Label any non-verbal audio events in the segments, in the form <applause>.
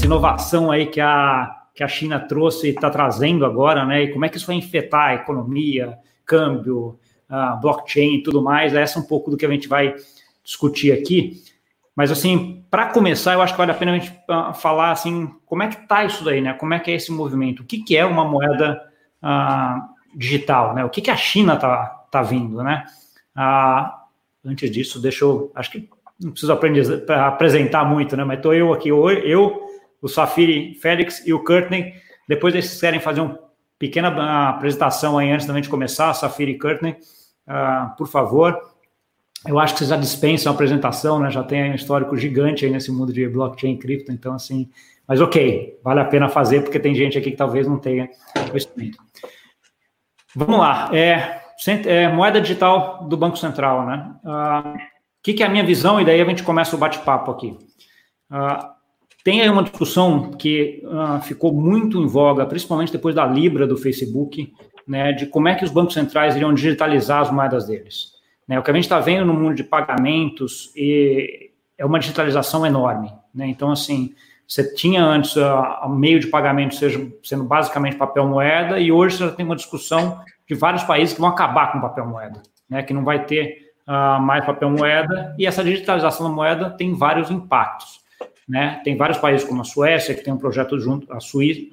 essa inovação aí que a, que a China trouxe e está trazendo agora, né? E como é que isso vai infectar a economia, câmbio, a blockchain e tudo mais. Essa é um pouco do que a gente vai discutir aqui. Mas, assim, para começar, eu acho que vale a pena a gente ah, falar, assim, como é que está isso daí, né? Como é que é esse movimento? O que, que é uma moeda uh, digital, né? O que, que a China está tá vindo, né? Uh, antes disso, deixa eu... Acho que não preciso aprender, apresentar muito, né? Mas estou eu aqui, eu, o Safiri Félix e o Courtney. Depois eles querem fazer uma pequena ah, apresentação aí antes da gente começar, Safiri e Courtney, uh, por favor. Eu acho que vocês já dispensam a apresentação, né? Já tem um histórico gigante aí nesse mundo de blockchain e cripto, então assim, mas ok, vale a pena fazer porque tem gente aqui que talvez não tenha conhecimento. Vamos lá, é, é, moeda digital do Banco Central, né? O uh, que, que, é a minha visão? E daí a gente começa o bate-papo aqui. Uh, tem aí uma discussão que uh, ficou muito em voga, principalmente depois da Libra do Facebook, né, de como é que os bancos centrais iriam digitalizar as moedas deles. Né, o que a gente está vendo no mundo de pagamentos é uma digitalização enorme. Né? Então, assim, você tinha antes o meio de pagamento seja, sendo basicamente papel moeda, e hoje você já tem uma discussão de vários países que vão acabar com papel moeda, né? que não vai ter uh, mais papel moeda, e essa digitalização da moeda tem vários impactos. Né? Tem vários países como a Suécia, que tem um projeto junto, a Suíça,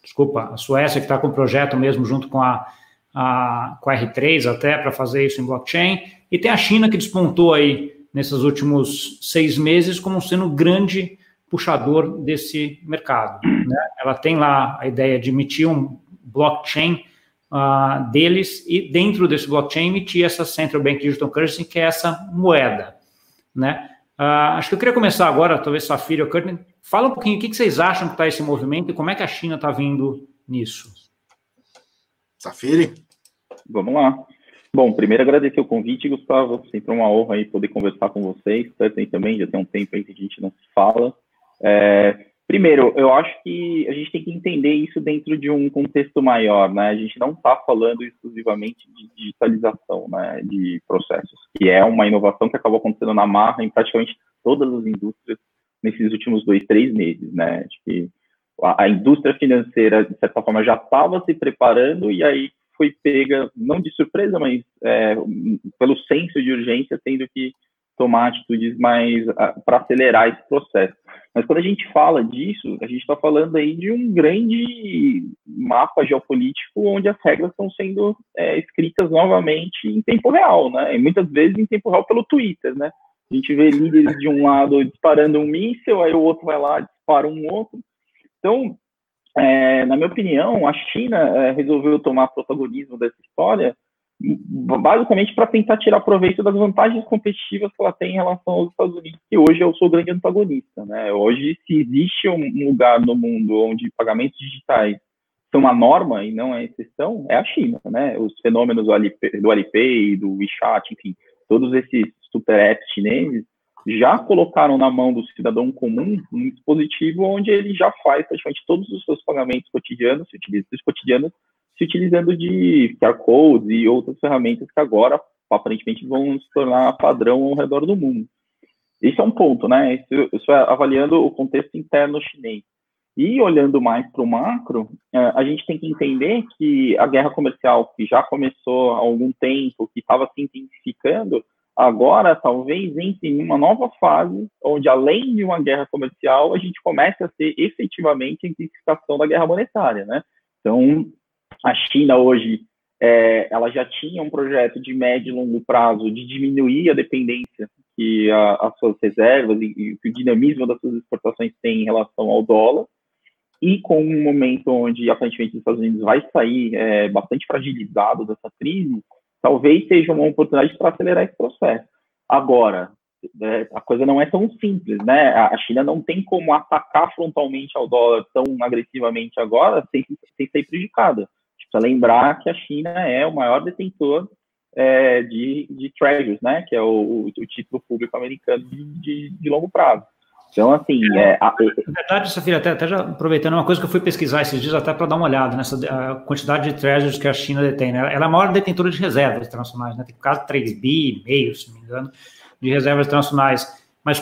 desculpa, a Suécia que está com um projeto mesmo junto com a, a, com a R3 até para fazer isso em blockchain, e tem a China que despontou aí nesses últimos seis meses como sendo grande puxador desse mercado. Né? Ela tem lá a ideia de emitir um blockchain uh, deles e dentro desse blockchain emitir essa Central Bank Digital Currency, que é essa moeda. Né? Uh, acho que eu queria começar agora, talvez Safira ou Curtin, fala um pouquinho o que, que vocês acham que está esse movimento e como é que a China está vindo nisso. Safiri? Vamos lá. Bom, primeiro agradecer o convite, Gustavo. Sempre uma honra aí poder conversar com vocês. Curtin também, já tem um tempo aí que a gente não se fala. É, primeiro, eu acho que a gente tem que entender isso dentro de um contexto maior, né? A gente não está falando exclusivamente de digitalização, né, de processos, que é uma inovação que acabou acontecendo na marra em praticamente todas as indústrias nesses últimos dois, três meses, né? Acho que a, a indústria financeira, de certa forma, já estava se preparando e aí foi pega, não de surpresa, mas é, pelo senso de urgência, tendo que tomar atitudes mais para acelerar esse processo. Mas quando a gente fala disso, a gente está falando aí de um grande mapa geopolítico onde as regras estão sendo é, escritas novamente em tempo real, né? E muitas vezes em tempo real pelo Twitter, né? A gente vê líderes de um lado disparando um míssil, aí o outro vai lá dispara um outro. Então, é, na minha opinião, a China é, resolveu tomar protagonismo dessa história basicamente para tentar tirar proveito das vantagens competitivas que ela tem em relação aos Estados Unidos, que hoje eu sou o grande antagonista. Né? Hoje, se existe um lugar no mundo onde pagamentos digitais são uma norma e não é exceção, é a China. Né? Os fenômenos do Alipay, do WeChat, enfim, todos esses super apps chineses já colocaram na mão do cidadão comum um dispositivo onde ele já faz praticamente todos os seus pagamentos cotidianos, se utiliza os cotidianos se utilizando de QR codes e outras ferramentas que agora aparentemente vão se tornar padrão ao redor do mundo. Esse é um ponto, né? Isso, isso é avaliando o contexto interno chinês. E olhando mais para o macro, é, a gente tem que entender que a guerra comercial, que já começou há algum tempo, que estava se intensificando, agora talvez entre em uma nova fase, onde além de uma guerra comercial, a gente comece a ter efetivamente a intensificação da guerra monetária, né? Então, a China hoje é, ela já tinha um projeto de médio e longo prazo de diminuir a dependência que a, as suas reservas e, e o dinamismo das suas exportações tem em relação ao dólar, e com um momento onde aparentemente os Estados Unidos vai sair é, bastante fragilizado dessa crise, talvez seja uma oportunidade para acelerar esse processo. Agora, é, a coisa não é tão simples, né? A China não tem como atacar frontalmente ao dólar tão agressivamente agora sem, sem ser prejudicada precisa lembrar que a China é o maior detentor é, de, de treasuries, né, que é o, o título público americano de, de, longo prazo. Então, assim, é, a... Na verdade, Safira, até, até já aproveitando uma coisa que eu fui pesquisar esses dias até para dar uma olhada nessa quantidade de treasuries que a China detém. Né? Ela é a maior detentora de reservas internacionais, né? tem quase 3 bi e meio, se não me engano, de reservas internacionais. mas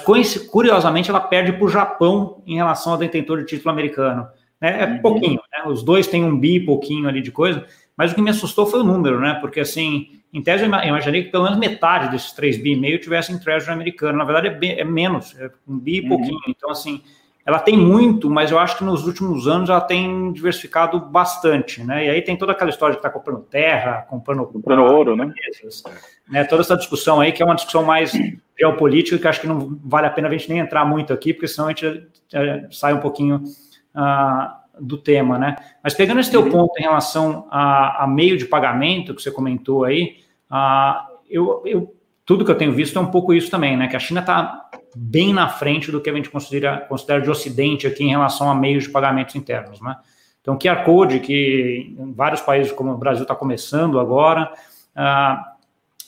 curiosamente ela perde para o Japão em relação ao detentor de título americano. Né? É uhum. pouquinho, né? Os dois têm um bi pouquinho ali de coisa, mas o que me assustou foi o número, né? Porque assim, em tese eu imaginei que pelo menos metade desses 3 bi e meio tivessem treasury americano. Na verdade é, bem, é menos, é um bi e uhum. pouquinho. Então, assim, ela tem muito, mas eu acho que nos últimos anos ela tem diversificado bastante, né? E aí tem toda aquela história de estar tá comprando terra, comprando, comprando ouro, né? né? Toda essa discussão aí, que é uma discussão mais geopolítica, que acho que não vale a pena a gente nem entrar muito aqui, porque senão a gente é, sai um pouquinho uh, do tema, né? Mas pegando esse teu uhum. ponto em relação a, a, meio de pagamento que você comentou aí, uh, eu, eu, tudo que eu tenho visto é um pouco isso também, né? Que a China está bem na frente do que a gente considera, considera de Ocidente aqui em relação a meios de pagamentos internos, né? Então, QR Code, que em vários países como o Brasil está começando agora, uh,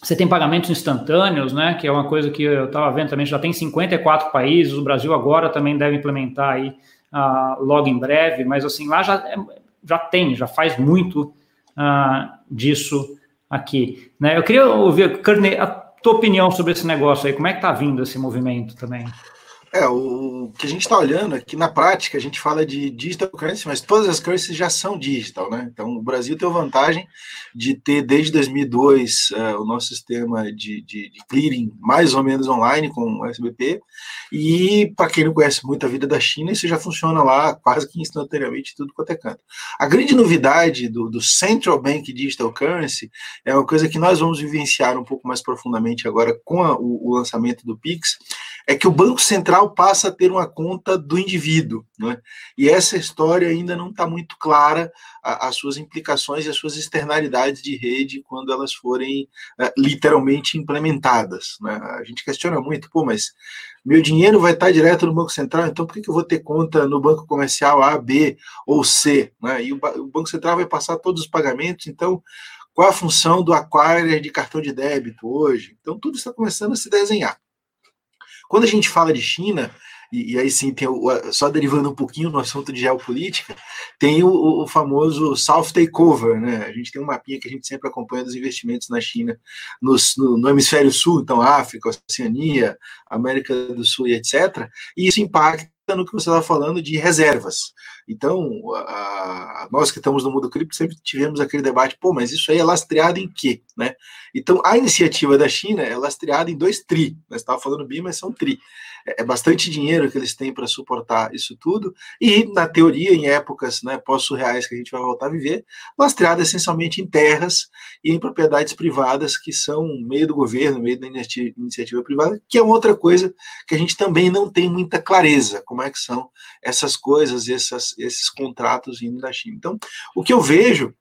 você tem pagamentos instantâneos, né? Que é uma coisa que eu estava vendo também, já tem 54 países, o Brasil agora também deve implementar aí uh, logo em breve, mas assim, lá já, é, já tem, já faz muito uh, disso aqui. Né? Eu queria ouvir, Kearney, a tua opinião sobre esse negócio aí, como é que está vindo esse movimento também? É, o que a gente está olhando aqui na prática, a gente fala de digital currency, mas todas as currencies já são digital, né? Então, o Brasil tem a vantagem de ter, desde 2002, uh, é, o nosso sistema de, de, de, clearing mais ou menos online com o SBP. E, para quem não conhece muito a vida da China, isso já funciona lá quase que instantaneamente, tudo quanto é canto. A grande novidade do, do Central Bank Digital Currency é uma coisa que nós vamos vivenciar um pouco mais profundamente agora com a, o, o lançamento do PIX, é que o Banco Central passa a ter uma conta do indivíduo. Né? E essa história ainda não está muito clara, a, as suas implicações e as suas externalidades de rede quando elas forem uh, literalmente implementadas. Né? A gente questiona muito, pô, mas meu dinheiro vai estar direto no Banco Central, então por que, que eu vou ter conta no banco comercial A, B ou C? Né? E o, o Banco Central vai passar todos os pagamentos, então qual a função do acquirer de cartão de débito hoje? Então tudo está começando a se desenhar. Quando a gente fala de China, e, e aí sim, tem o, só derivando um pouquinho no assunto de geopolítica, tem o, o, famoso South Takeover, né? A gente tem um mapinha que a gente sempre acompanha dos investimentos na China, nos, no, no hemisfério sul, então África, Oceania, América do Sul e etc. E isso impacta no que você estava falando de reservas. Então, a, a, nós que estamos no mundo cripto sempre tivemos aquele debate, pô, mas isso aí é lastreado em quê? Né? Então, a iniciativa da China é lastreada em dois TRI. Nós estávamos falando BI, mas são TRI. É, é bastante dinheiro que eles têm para suportar isso tudo, e, na teoria, em épocas né, pós-surreais que a gente vai voltar a viver, lastreada essencialmente em terras e em propriedades privadas que são meio do governo, meio da iniciativa privada, que é outra coisa que a gente também não tem muita clareza, como é que são essas coisas, essas, esses contratos vindo da China. Então, o que eu vejo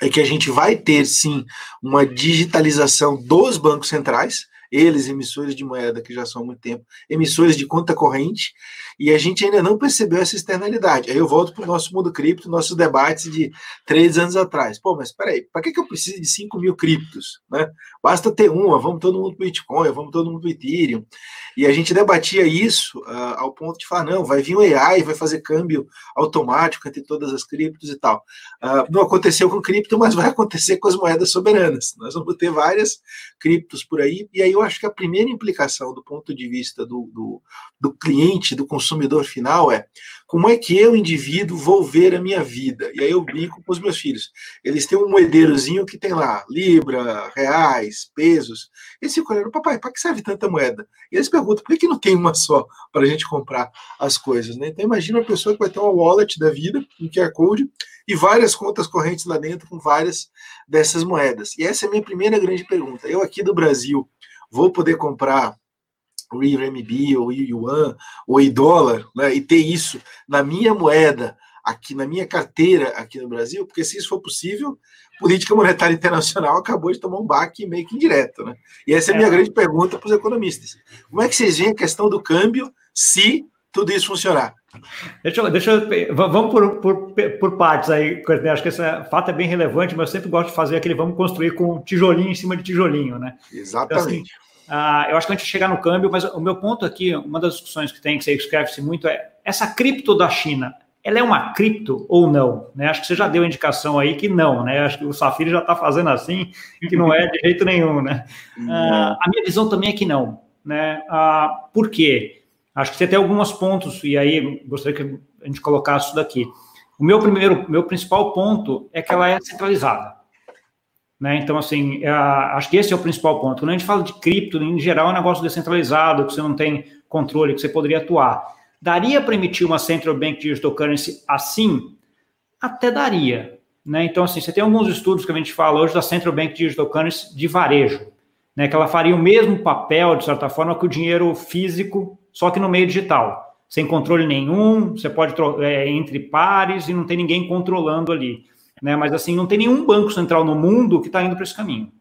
é que a gente vai ter sim uma digitalização dos bancos centrais, eles, emissores de moeda que já são há muito tempo, emissores de conta corrente, e a gente ainda não percebeu essa externalidade. Aí eu volto para o nosso mundo cripto, nossos debates de três anos atrás. Pô, mas peraí, para que, que eu preciso de 5 mil criptos? Né? Basta ter uma, vamos todo mundo para Bitcoin, vamos todo mundo para Ethereum. E a gente debatia isso uh, ao ponto de falar, não, vai vir um AI, vai fazer câmbio automático entre todas as criptos e tal. Uh, não aconteceu com cripto, mas vai acontecer com as moedas soberanas. Nós vamos ter várias criptos por aí, e aí eu acho que a primeira implicação do ponto de vista do, do, do cliente, do consumidor final é como é que eu, indivíduo, vou ver a minha vida? E aí eu brinco com os meus filhos. Eles têm um moedeirozinho que tem lá libra, reais, pesos. Eles ficam papai, para que serve tanta moeda? E eles perguntam, por que, que não tem uma só para a gente comprar as coisas? Né? Então imagina uma pessoa que vai ter uma wallet da vida, um QR Code, e várias contas correntes lá dentro com várias dessas moedas. E essa é a minha primeira grande pergunta. Eu aqui do Brasil vou poder comprar o RMB, ou Yuan, ou dólar, né, e ter isso na minha moeda, aqui na minha carteira aqui no Brasil, porque se isso for possível, política monetária internacional acabou de tomar um baque meio que indireto, né? E essa é a minha é. grande pergunta para os economistas. Como é que vocês veem a questão do câmbio se tudo isso funcionar? Deixa eu, deixa eu, vamos por, por, por partes aí, acho que esse fato é bem relevante, mas eu sempre gosto de fazer aquele vamos construir com tijolinho em cima de tijolinho, né? Exatamente. Então, assim, Uh, eu acho que a gente chegar no câmbio, mas o meu ponto aqui, uma das discussões que tem, que você escreve-se muito, é essa cripto da China, ela é uma cripto ou não? Né? Acho que você já deu indicação aí que não, né? Acho que o Safiri já está fazendo assim, que não é de jeito nenhum, né? <laughs> Uh, a minha visão também é que não. né? Ah, por quê? Acho que você tem alguns pontos, e aí gostaria que a gente colocasse isso daqui. O meu primeiro, meu principal ponto é que ela é centralizada. Né? Então, assim, é, acho que esse é o principal ponto. Quando a gente fala de cripto, em geral, é um negócio descentralizado, que você não tem controle, que você poderia atuar. Daria para emitir uma Central Bank Digital Currency assim? Até daria. Né? Então, assim, você tem alguns estudos que a gente fala hoje da Central Bank Digital Currency de varejo, né? que ela faria o mesmo papel, de certa forma, que o dinheiro físico, só que no meio digital. Sem controle nenhum, você pode é, entre pares e não tem ninguém controlando ali. Né? Mas, assim, não tem nenhum banco central no mundo que está indo para esse caminho.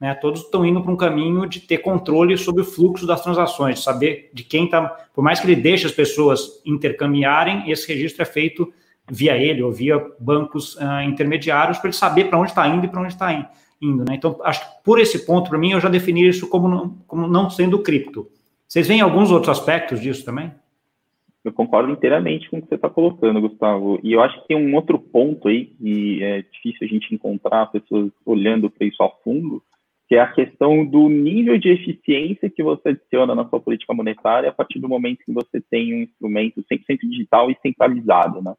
Né? Todos estão indo para um caminho de ter controle sobre o fluxo das transações, de saber de quem está. Por mais que ele deixe as pessoas intercambiarem, esse registro é feito via ele ou via bancos uh, intermediários para ele saber para onde está indo e para onde está indo. Né? Então, acho que por esse ponto, para mim, eu já defini isso como não, como não sendo cripto. Vocês veem alguns outros aspectos disso também? Eu concordo inteiramente com o que você está colocando, Gustavo. E eu acho que tem um outro ponto aí que é difícil a gente encontrar pessoas olhando para isso a fundo, que é a questão do nível de eficiência que você adiciona na sua política monetária a partir do momento que você tem um instrumento 100% digital e centralizado, né?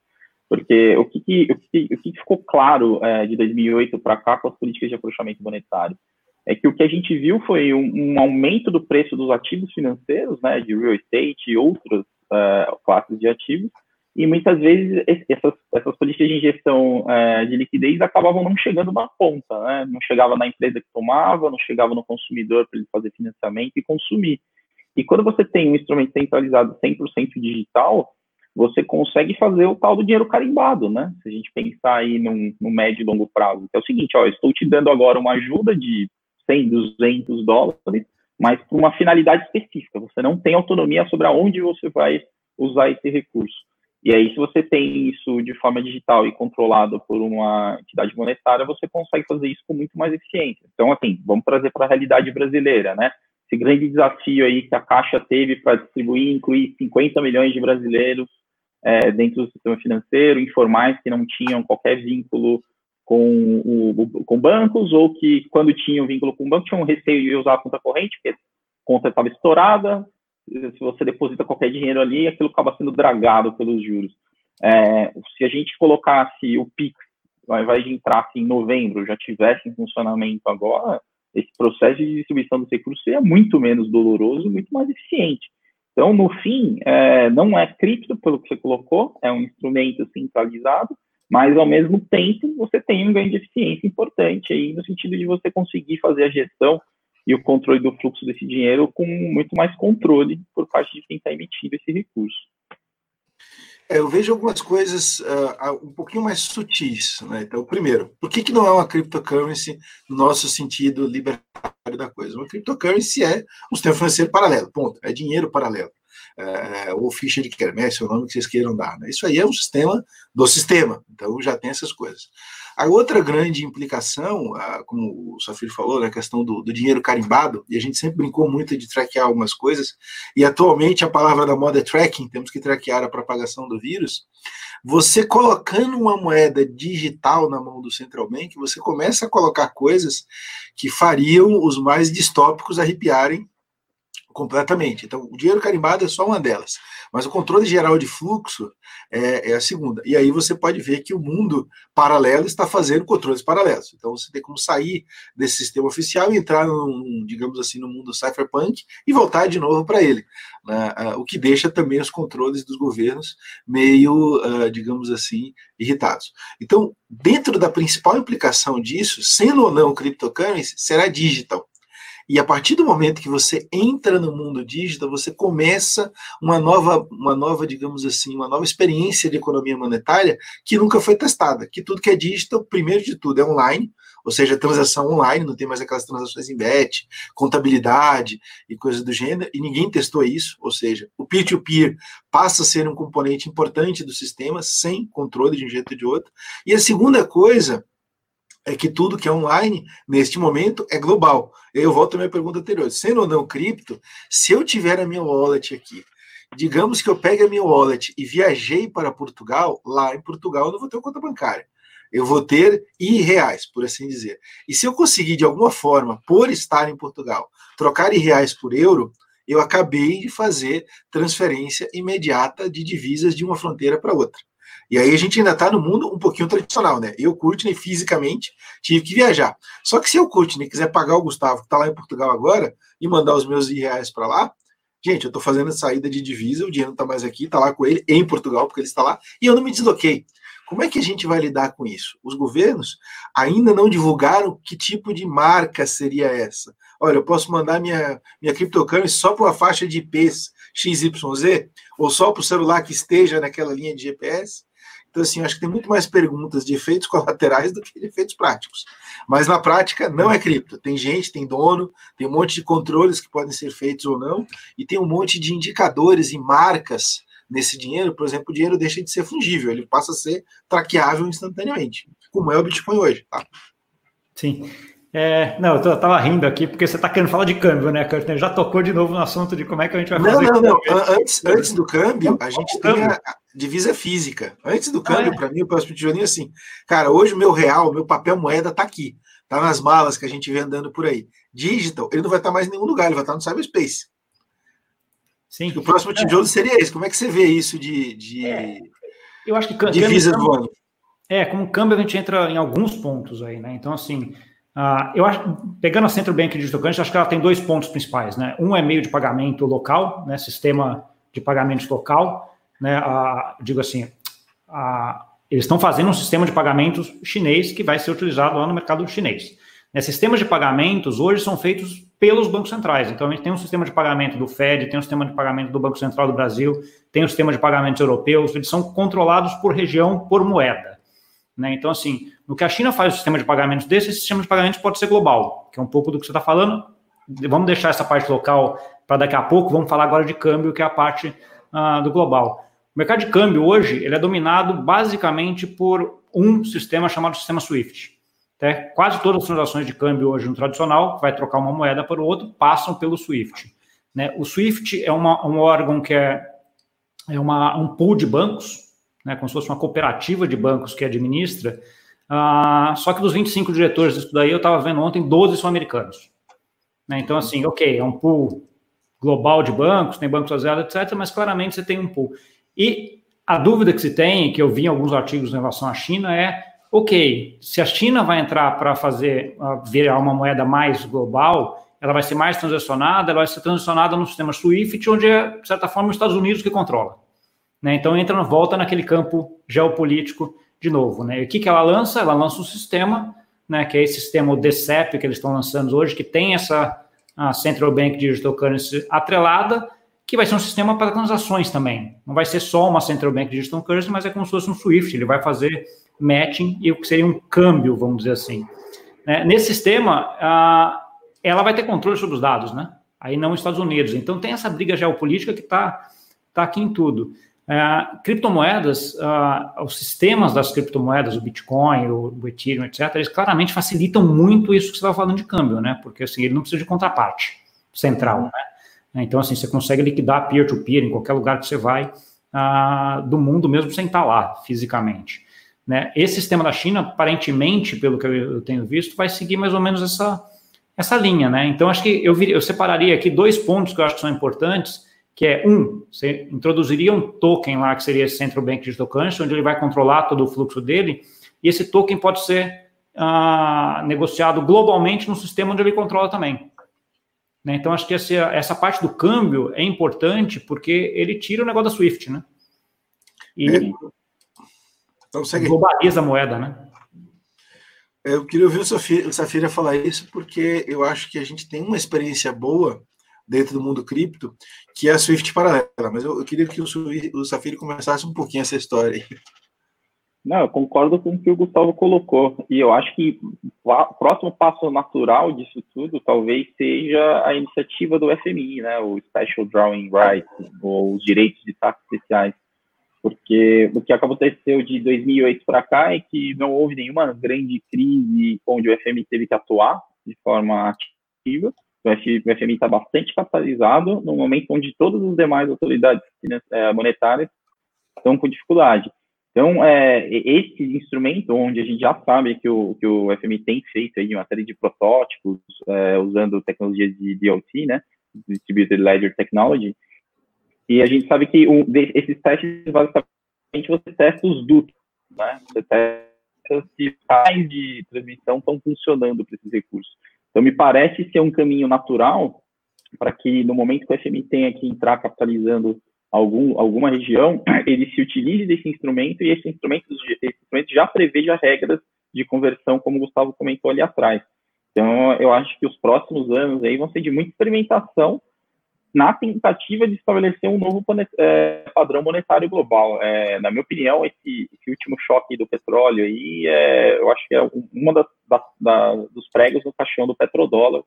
Porque o que, o que, o que ficou claro é, de 2008 para cá com as políticas de afrouxamento monetário? É que o que a gente viu foi um, um aumento do preço dos ativos financeiros, né, de real estate e outras uh, classes de ativos, e muitas vezes essas, essas políticas de injeção uh, de liquidez acabavam não chegando na ponta, né? não chegava na empresa que tomava, não chegava no consumidor para ele fazer financiamento e consumir. E quando você tem um instrumento centralizado 100% digital, você consegue fazer o tal do dinheiro carimbado, né? Se a gente pensar aí no médio e longo prazo, que é o seguinte, ó, estou te dando agora uma ajuda de 100, 200 dólares, mas por uma finalidade específica. Você não tem autonomia sobre aonde você vai usar esse recurso. E aí, se você tem isso de forma digital e controlado por uma entidade monetária, você consegue fazer isso com muito mais eficiência. Então, assim, vamos trazer para a realidade brasileira, né? Esse grande desafio aí que a Caixa teve para distribuir incluir 50 milhões de brasileiros é, dentro do sistema financeiro, informais que não tinham qualquer vínculo com, o, com bancos, ou que, quando tinham vínculo com o banco, tinham receio de usar a conta corrente, porque a conta estava estourada, se você deposita qualquer dinheiro ali, aquilo acaba sendo dragado pelos juros. É, se a gente colocasse o PIX, ao invés de entrar assim, em novembro, já tivesse em funcionamento agora, esse processo de distribuição dos recursos seria muito menos doloroso, muito mais eficiente. Então, no fim, é, não é cripto, pelo que você colocou, é um instrumento centralizado, mas ao mesmo tempo você tem um ganho de eficiência importante aí, no sentido de você conseguir fazer a gestão e o controle do fluxo desse dinheiro com muito mais controle por parte de quem está emitindo esse recurso. É, eu vejo algumas coisas uh, um pouquinho mais sutis. Né? Então, primeiro, por que, que não é uma cryptocurrency no nosso sentido libertário da coisa? Uma cryptocurrency é um sistema financeiro paralelo, ponto. É dinheiro paralelo. É, ou ficha de quermesse, é o nome que vocês queiram dar. Né? Isso aí é um sistema do sistema, então já tem essas coisas. A outra grande implicação, como o Safir falou, na né, questão do, do, dinheiro carimbado, e a gente sempre brincou muito de traquear algumas coisas, e atualmente a palavra da moda é tracking, temos que traquear a propagação do vírus. Você colocando uma moeda digital na mão do Central Bank, você começa a colocar coisas que fariam os mais distópicos arrepiarem completamente. Então, o dinheiro carimbado é só uma delas, mas o controle geral de fluxo é, é, a segunda. E aí você pode ver que o mundo paralelo está fazendo controles paralelos. Então, você tem como sair desse sistema oficial e entrar, num, digamos assim, no mundo cypherpunk e voltar de novo para ele. Né? Uh, o que deixa também os controles dos governos meio, uh, digamos assim, irritados. Então, dentro da principal implicação disso, sendo ou não cryptocurrency, será digital. E a partir do momento que você entra no mundo digital, você começa uma nova, uma nova, digamos assim, uma nova experiência de economia monetária que nunca foi testada. Que tudo que é digital, primeiro de tudo, é online, ou seja, transação online, não tem mais aquelas transações em bet, contabilidade e coisas do gênero, e ninguém testou isso, ou seja, o peer-to-peer -peer passa a ser um componente importante do sistema, sem controle de um jeito ou de outro. E a segunda coisa é que tudo que é online, neste momento, é global. Eu volto à minha pergunta anterior. Sendo ou não cripto, se eu tiver a minha wallet aqui, digamos que eu pegue a minha wallet e viajei para Portugal, lá em Portugal eu não vou ter conta bancária. Eu vou ter I reais, por assim dizer. E se eu conseguir, de alguma forma, por estar em Portugal, trocar I reais por euro, eu acabei de fazer transferência imediata de divisas de uma fronteira para outra. E aí a gente ainda está no mundo um pouquinho tradicional, né? Eu, Courtney, fisicamente, tive que viajar. Só que se eu, Courtney, quiser pagar o Gustavo, que está lá em Portugal agora, e mandar os meus reais para lá, gente, eu estou fazendo saída de divisa, o dinheiro não está mais aqui, está lá com ele, em Portugal, porque ele está lá, e eu não me desloquei. Como é que a gente vai lidar com isso? Os governos ainda não divulgaram que tipo de marca seria essa. Olha, eu posso mandar minha, minha cryptocurrency só para uma faixa de IPs XYZ, ou só para o celular que esteja naquela linha de GPS. Então, assim, acho que tem muito mais perguntas de efeitos <laughs> colaterais do que de efeitos práticos. Mas na prática, não é cripto. Tem gente, tem dono, tem um monte de controles que podem ser feitos ou não, e tem um monte de indicadores e marcas nesse dinheiro. Por exemplo, o dinheiro deixa de ser fungível, ele passa a ser traqueável instantaneamente, como é o Bitcoin hoje. Tá? Sim. É, não, eu, tô, eu tava rindo aqui porque você tá querendo falar de câmbio, né, Curtin? Já tocou de novo no assunto de como é que a gente vai não, fazer. Não, não, não. Antes, antes do câmbio, a gente tem a divisa física. Antes do câmbio, ah, é? para mim, o próximo tijolinho é assim. Cara, hoje o meu real, meu papel moeda tá aqui. Tá nas malas que a gente vê andando por aí. Digital, ele não vai estar mais em nenhum lugar, ele vai estar no cyberspace. Sim. O próximo tijolo seria esse. Como é que você vê isso de, de é. eu acho que divisas do ano? É, como câmbio a gente entra em alguns pontos aí, né? Então, assim, Uh, eu acho, pegando a Central Bank Digital Currency, acho que ela tem dois pontos principais, né? Um é meio de pagamento local, né? Sistema de pagamentos local, né? Uh, digo assim, uh, eles estão fazendo um sistema de pagamentos chinês que vai ser utilizado lá no mercado chinês. Né? Sistemas de pagamentos hoje são feitos pelos bancos centrais. Então, a gente tem um sistema de pagamento do Fed, tem um sistema de pagamento do Banco Central do Brasil, tem um sistema de pagamentos europeus, eles são controlados por região, por moeda. Né? Então, assim, no que a China faz o sistema de pagamentos desse, esse sistema de pagamentos pode ser global, que é um pouco do que você está falando. Vamos deixar essa parte local para daqui a pouco, vamos falar agora de câmbio, que é a parte uh, do global. O mercado de câmbio hoje ele é dominado basicamente por um sistema chamado sistema SWIFT. Quase todas as transações de câmbio hoje no tradicional, vai trocar uma moeda para o outro, passam pelo SWIFT. Né? O SWIFT é uma, um órgão que é, é uma, um pool de bancos, né, como se fosse uma cooperativa de bancos que administra, uh, só que dos 25 diretores disso daí, eu estava vendo ontem, 12 são americanos. Né, então, assim, ok, é um pool global de bancos, tem bancos asiáticos, etc., mas claramente você tem um pool. E a dúvida que se tem, que eu vi em alguns artigos em relação à China, é, ok, se a China vai entrar para fazer, uh, virar uma moeda mais global, ela vai ser mais transacionada, ela vai ser transacionada no sistema SWIFT, onde é, de certa forma, os Estados Unidos que controla. Né? Então entra, volta naquele campo geopolítico de novo. Né? E o que, que ela lança? Ela lança um sistema, né, que é esse sistema o DCEP que eles estão lançando hoje, que tem essa Central Bank Digital Currency atrelada, que vai ser um sistema para transações também. Não vai ser só uma Central Bank Digital Currency, mas é como se fosse um SWIFT. Ele vai fazer matching e o que seria um câmbio, vamos dizer assim. Né? Nesse sistema, ela vai ter controle sobre os dados, né? Aí não os Estados Unidos. Então tem essa briga geopolítica que está tá aqui em tudo. Uh, criptomoedas, uh, os sistemas das criptomoedas, o Bitcoin, o, o, Ethereum, etc., eles claramente facilitam muito isso que você estava falando de câmbio, né? Porque assim, ele não precisa de contraparte central, né? Então, assim, você consegue liquidar peer-to-peer -peer em qualquer lugar que você vai uh, do mundo, mesmo sem estar lá fisicamente. Né? Esse sistema da China, aparentemente, pelo que eu tenho visto, vai seguir mais ou menos essa, essa linha, né? Então, acho que eu, vir, eu separaria aqui dois pontos que eu acho que são importantes que é um, você introduziria um token lá que seria Central Bank Digital Currency, onde ele vai controlar todo o fluxo dele, e esse token pode ser ah, negociado globalmente no sistema onde ele controla também. Né? Então, acho que essa, essa parte do câmbio é importante porque ele tira o negócio da SWIFT, né? E é. então, segue. globaliza a moeda, né? Eu queria ouvir o Safira falar isso porque eu acho que a gente tem uma experiência boa dentro do mundo cripto, que é a Swift paralela. Mas eu, eu queria que o, o Safiri começasse um pouquinho essa história aí. Não, eu concordo com o que o Gustavo colocou. E eu acho que o próximo passo natural disso tudo talvez seja a iniciativa do FMI, né? O Special Drawing Rights, ou os direitos de taxas especiais. Porque o que aconteceu de 2008 para cá é que não houve nenhuma grande crise onde o FMI teve que atuar de forma ativa. O FMI está bastante capitalizado no momento onde todas as demais autoridades é, monetárias estão com dificuldade. Então, é, esse instrumento, onde a gente já sabe que o, que o FMI tem feito aí uma série de protótipos é, usando tecnologias de DOT, né, Distributed Ledger Technology, e a gente sabe que um, esses testes, basicamente, você testa os dutos, né? Você testa se os de transmissão estão funcionando para esses recursos. Então, me parece ser um caminho natural para que, no momento que o FMI tenha que entrar capitalizando algum, alguma região, <clears throat> ele se utilize desse instrumento e esse instrumento, esse instrumento já preveja regras de conversão, como o Gustavo comentou ali atrás. Então, eu acho que os próximos anos aí vão ser de muita experimentação na tentativa de estabelecer um novo é, padrão monetário global. É, na minha opinião, esse, esse, último choque do petróleo aí, é, eu acho que é uma das, da, dos pregos no caixão do petrodólar,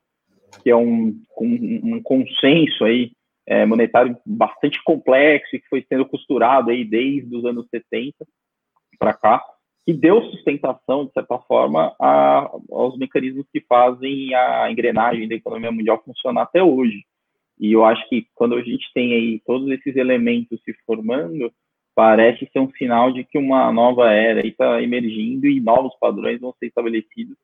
que é um, um, um consenso aí é, monetário bastante complexo e que foi sendo costurado aí desde os anos 70 para cá, que deu sustentação, de certa forma, a, aos mecanismos que fazem a engrenagem da economia mundial funcionar até hoje. E eu acho que quando a gente tem aí todos esses elementos se formando, parece ser um sinal de que uma nova era está emergindo e novos padrões vão ser estabelecidos.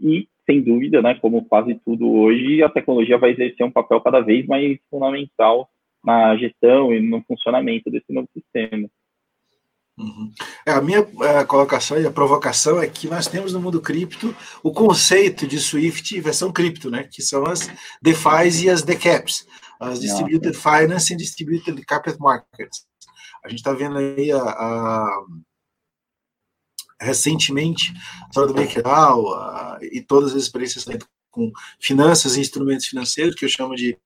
E, sem dúvida, né, como quase tudo hoje, a tecnologia vai exercer um papel cada vez mais fundamental na gestão e no funcionamento desse novo sistema. Uhum. É, a minha a colocação e a provocação é que nós temos no mundo cripto o conceito de Swift versão cripto, né? Que são as DeFi e as DCAPs, as Distributed Finance and Distributed Capital Markets. A gente está vendo aí a, a, recentemente a história do MakerDAO e todas as experiências com finanças e instrumentos financeiros, que eu chamo de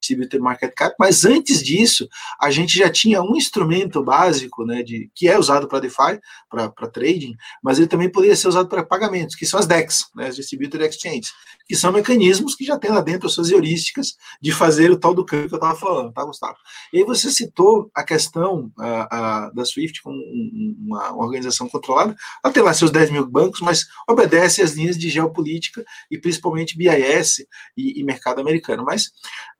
distributed market cap, mas antes disso, a gente já tinha um instrumento básico, né, de, que é usado para DeFi, para trading, mas ele também poderia ser usado para pagamentos, que são as DEX, né, as Distributed Exchanges, que são mecanismos que já tem lá dentro as suas heurísticas de fazer o tal do câmbio que eu estava falando, tá, Gustavo? E aí você citou a questão a, a, da SWIFT como uma, uma, organização controlada, ela tem lá seus 10 mil bancos, mas obedece às linhas de geopolítica e principalmente BIS e, e mercado americano. Mas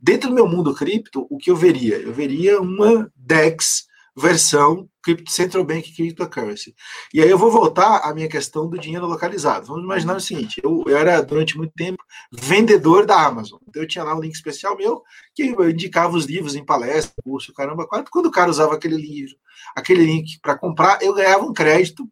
Dentro do meu mundo cripto, o que eu veria? Eu veria uma DEX versão Crypto Central Bank Cryptocurrency. E aí eu vou voltar à minha questão do dinheiro localizado. Vamos imaginar o seguinte: eu, eu, era durante muito tempo vendedor da Amazon. Então eu tinha lá um link especial meu que eu indicava os livros em palestra, curso, caramba. Quando o cara usava aquele livro, aquele link para comprar, eu ganhava um crédito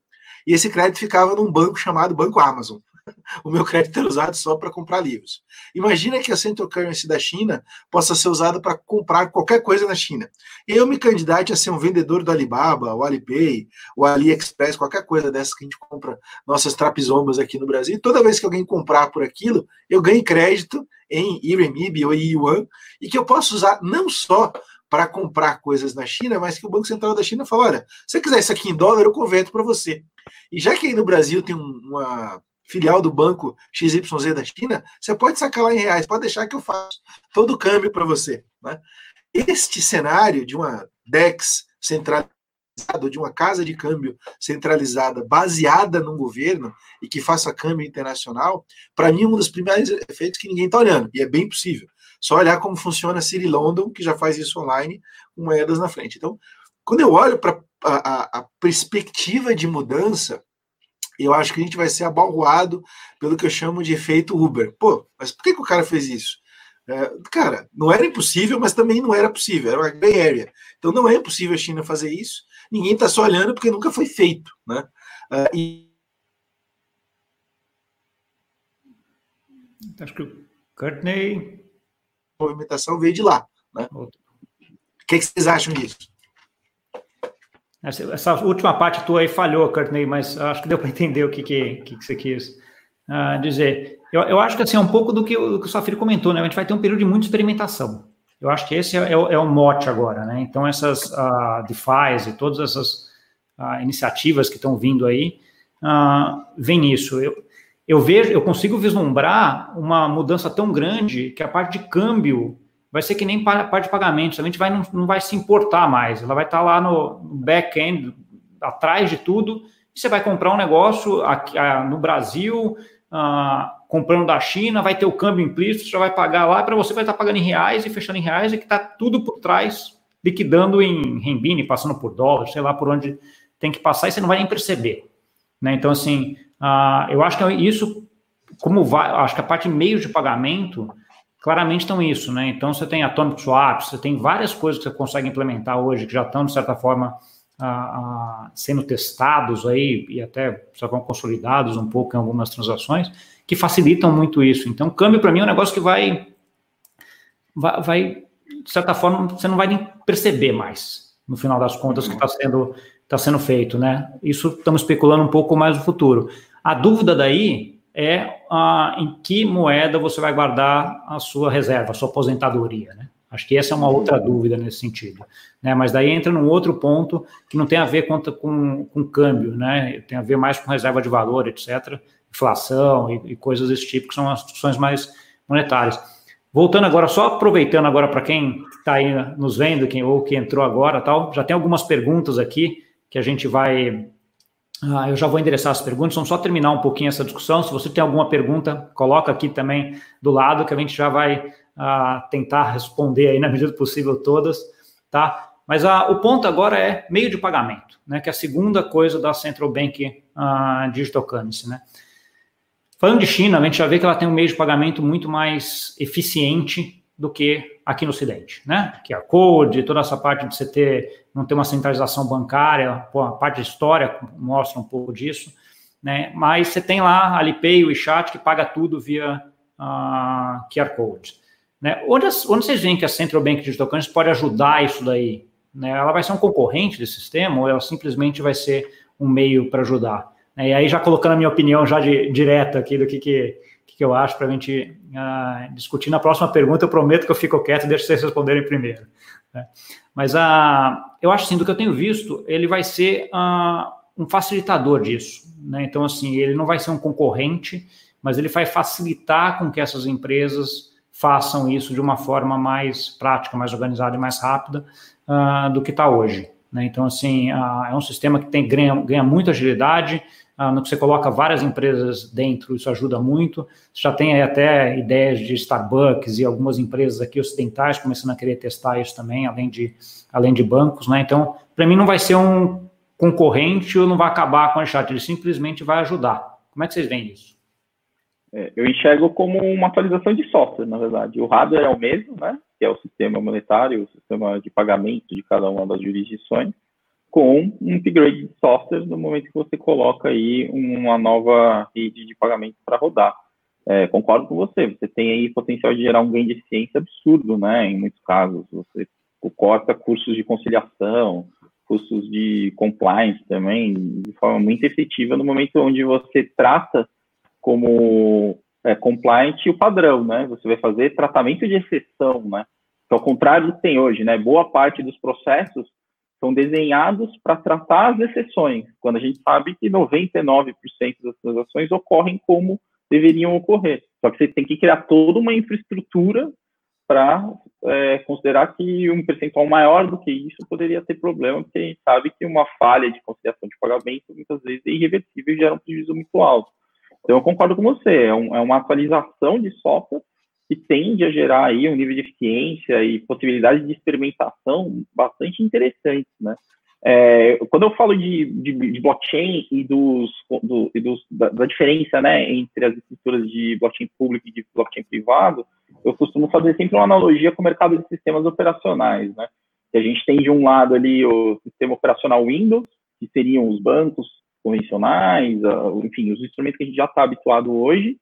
e esse crédito ficava num banco chamado Banco Amazon <laughs> o meu crédito era usado só para comprar livros. Imagina que a Central Currency da China possa ser usada para comprar qualquer coisa na China. Eu me candidate a ser um vendedor do Alibaba, o Alipay, o AliExpress, qualquer coisa dessas que a gente compra nossas trapizombas aqui no Brasil. Toda vez que alguém comprar por aquilo, eu ganho crédito em Iremib ou Yuan e que eu posso usar não só para comprar coisas na China, mas que o Banco Central da China fala: olha, se você quiser isso aqui em dólar, eu converto para você. E já que aí no Brasil tem uma filial do banco XYZ da China, você pode sacar lá em reais, pode deixar que eu faço todo o câmbio para você. Né? Este cenário de uma DEX centralizada, de uma casa de câmbio centralizada, baseada num governo e que faça câmbio internacional, para mim é um dos primeiros efeitos que ninguém está olhando, e é bem possível. Só olhar como funciona a City London, que já faz isso online, com moedas na frente. Então, quando eu olho para a, a perspectiva de mudança, eu acho que a gente vai ser abalroado pelo que eu chamo de efeito Uber. Pô, mas por que, que o cara fez isso? É, cara, não era impossível, mas também não era possível, era uma gray area. Então não é impossível a China fazer isso, ninguém está só olhando porque nunca foi feito. Né? Uh, e... Acho que o Courtney. A movimentação veio de lá. Né? O que, que vocês acham disso? Essa última parte tua aí falhou, Courtney, mas acho que deu para entender o que, que, que, você quis uh, dizer. Eu, eu, acho que assim, é um pouco do que, o, que o Safiri comentou, né? A gente vai ter um período de muita experimentação. Eu acho que esse é, é, é o mote agora, né? Então, essas uh, DeFi e todas essas uh, iniciativas que estão vindo aí, uh, vem nisso. Eu, eu vejo, eu consigo vislumbrar uma mudança tão grande que a parte de câmbio vai ser que nem parte de pagamentos, a gente vai, não, não vai se importar mais, ela vai estar lá no back-end, atrás de tudo, e você vai comprar um negócio aqui, no Brasil, ah, comprando da China, vai ter o câmbio implícito, você vai pagar lá, para você vai estar pagando em reais e fechando em reais, e que está tudo por trás, liquidando em renbine, passando por dólar, sei lá por onde tem que passar, e você não vai nem perceber. Né? Então, assim, ah, eu acho que isso, como vai, acho que a parte de meios de pagamento claramente estão isso, né? Então você tem atomic swaps, você tem várias coisas que você consegue implementar hoje que já estão, de certa forma, a, a, sendo testados aí e até já vão consolidados um pouco em algumas transações, que facilitam muito isso. Então, câmbio para mim é um negócio que vai, vai, vai, de certa forma, você não vai nem perceber mais, no final das contas, que está sendo, tá sendo feito, né? Isso estamos especulando um pouco mais no futuro. A dúvida daí é em que moeda você vai guardar a sua reserva, a sua aposentadoria, né? Acho que essa é uma outra dúvida nesse sentido. Né? Mas daí entra num outro ponto que não tem a ver com, com, com câmbio, né? tem a ver mais com reserva de valor, etc., inflação e, e coisas desse tipo, que são as discussões mais monetárias. Voltando agora, só aproveitando agora para quem está aí nos vendo, quem, ou que entrou agora, tal, já tem algumas perguntas aqui que a gente vai ah, eu já vou endereçar as perguntas, vamos só terminar um pouquinho essa discussão. Se você tem alguma pergunta, coloca aqui também do lado, que a gente já vai ah, tentar responder aí na <laughs> medida do possível todas, tá? Mas ah, o ponto agora é meio de pagamento, né? Que é a segunda coisa da Central Bank ah, Digital Currency, né? Falando de China, a gente já vê que ela tem um meio de pagamento muito mais eficiente do que aqui no Ocidente, né? Que a Code, toda essa parte de você ter, não ter uma centralização bancária, pô, a parte de história mostra um pouco disso, né? Mas você tem lá a Alipay, o WeChat, que paga tudo via uh, QR Code. Né? Onde, onde vocês veem que a Central Bank Digital Currency pode ajudar isso daí? Né? Ela vai ser um concorrente desse sistema ou ela simplesmente vai ser um meio para ajudar? Né? E aí, já colocando a minha opinião já de, direta aqui do que, que que eu acho para a gente uh, discutir na próxima pergunta. Eu prometo que eu fico quieto e deixo vocês responderem primeiro. Né? Mas uh, eu acho assim, do que eu tenho visto, ele vai ser uh, um facilitador disso. Né? Então, assim, ele não vai ser um concorrente, mas ele vai facilitar com que essas empresas façam isso de uma forma mais prática, mais organizada e mais rápida uh, do que está hoje. Né? Então, assim, uh, é um sistema que tem, ganha, ganha muita agilidade, ah, no que você coloca várias empresas dentro, isso ajuda muito. Já tem até ideias de Starbucks e algumas empresas aqui ocidentais começando a querer testar isso também, além de, além de bancos, né? Então, para mim não vai ser um concorrente ou não vai acabar com a chat, ele simplesmente vai ajudar. Como é que vocês veem isso? É, eu enxergo como uma atualização de software, na verdade. O hardware é o mesmo, né? Que é o sistema monetário, o sistema de pagamento de cada uma das jurisdições com um upgrade de software no momento que você coloca aí uma nova rede de pagamento para rodar. É, concordo com você, você tem aí potencial de gerar um ganho de eficiência absurdo, né? Em muitos casos, você corta custos de conciliação, custos de compliance também, de forma muito efetiva no momento onde você trata como é, compliant o padrão, né? Você vai fazer tratamento de exceção, né? Que ao contrário do que tem hoje, né? Boa parte dos processos são desenhados para tratar as exceções, quando a gente sabe que 99% das transações ocorrem como deveriam ocorrer. Só que você tem que criar toda uma infraestrutura para é, considerar que um percentual maior do que isso poderia ter problema, porque a gente sabe que uma falha de conciliação de pagamento muitas vezes é irreversível e gera um prejuízo muito alto. Então, eu concordo com você, é, um, é uma atualização de software que tende a gerar aí um nível de eficiência e possibilidade de experimentação bastante interessantes, né? É, quando eu falo de, de, de blockchain e, dos, do, e dos, da, da, diferença né, entre as estruturas de blockchain público e de blockchain privado, eu costumo fazer sempre uma analogia com o mercado de sistemas operacionais. Né? Que a gente tem de um lado ali o sistema operacional Windows, que seriam os bancos convencionais, enfim, os instrumentos que a gente já está habituado hoje,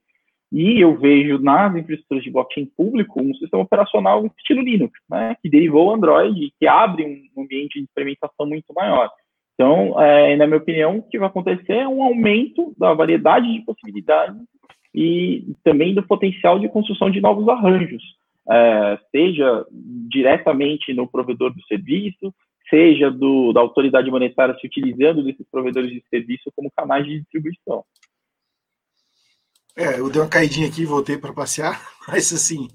e eu vejo nas infraestruturas de blockchain público um sistema operacional estilo Linux, né, que derivou o Android, que abre um ambiente de experimentação muito maior. Então, é, na minha opinião, o que vai acontecer é um aumento da variedade de possibilidades e também do potencial de construção de novos arranjos, é, seja diretamente no provedor do serviço, seja do, da autoridade monetária se utilizando desses provedores de serviço como canais de distribuição. É, eu dei uma caidinha aqui e voltei para passear, <laughs> mas assim,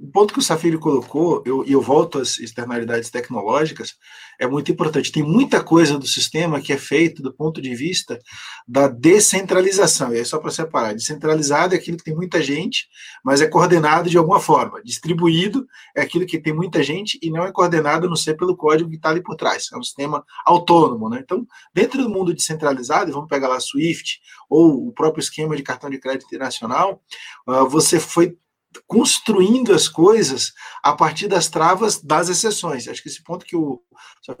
o ponto que o Safiri colocou, e eu, eu volto às externalidades tecnológicas, é muito importante. Tem muita coisa do sistema que é feito do ponto de vista da descentralização. E aí, só para separar, descentralizado é aquilo que tem muita gente, mas é coordenado de alguma forma. Distribuído é aquilo que tem muita gente e não é coordenado, não sei, pelo código que está ali por trás. É um sistema autônomo. Né? Então, dentro do mundo descentralizado, vamos pegar lá Swift ou o próprio esquema de cartão de crédito internacional, você foi construindo as coisas a partir das travas das exceções. Acho que esse ponto que o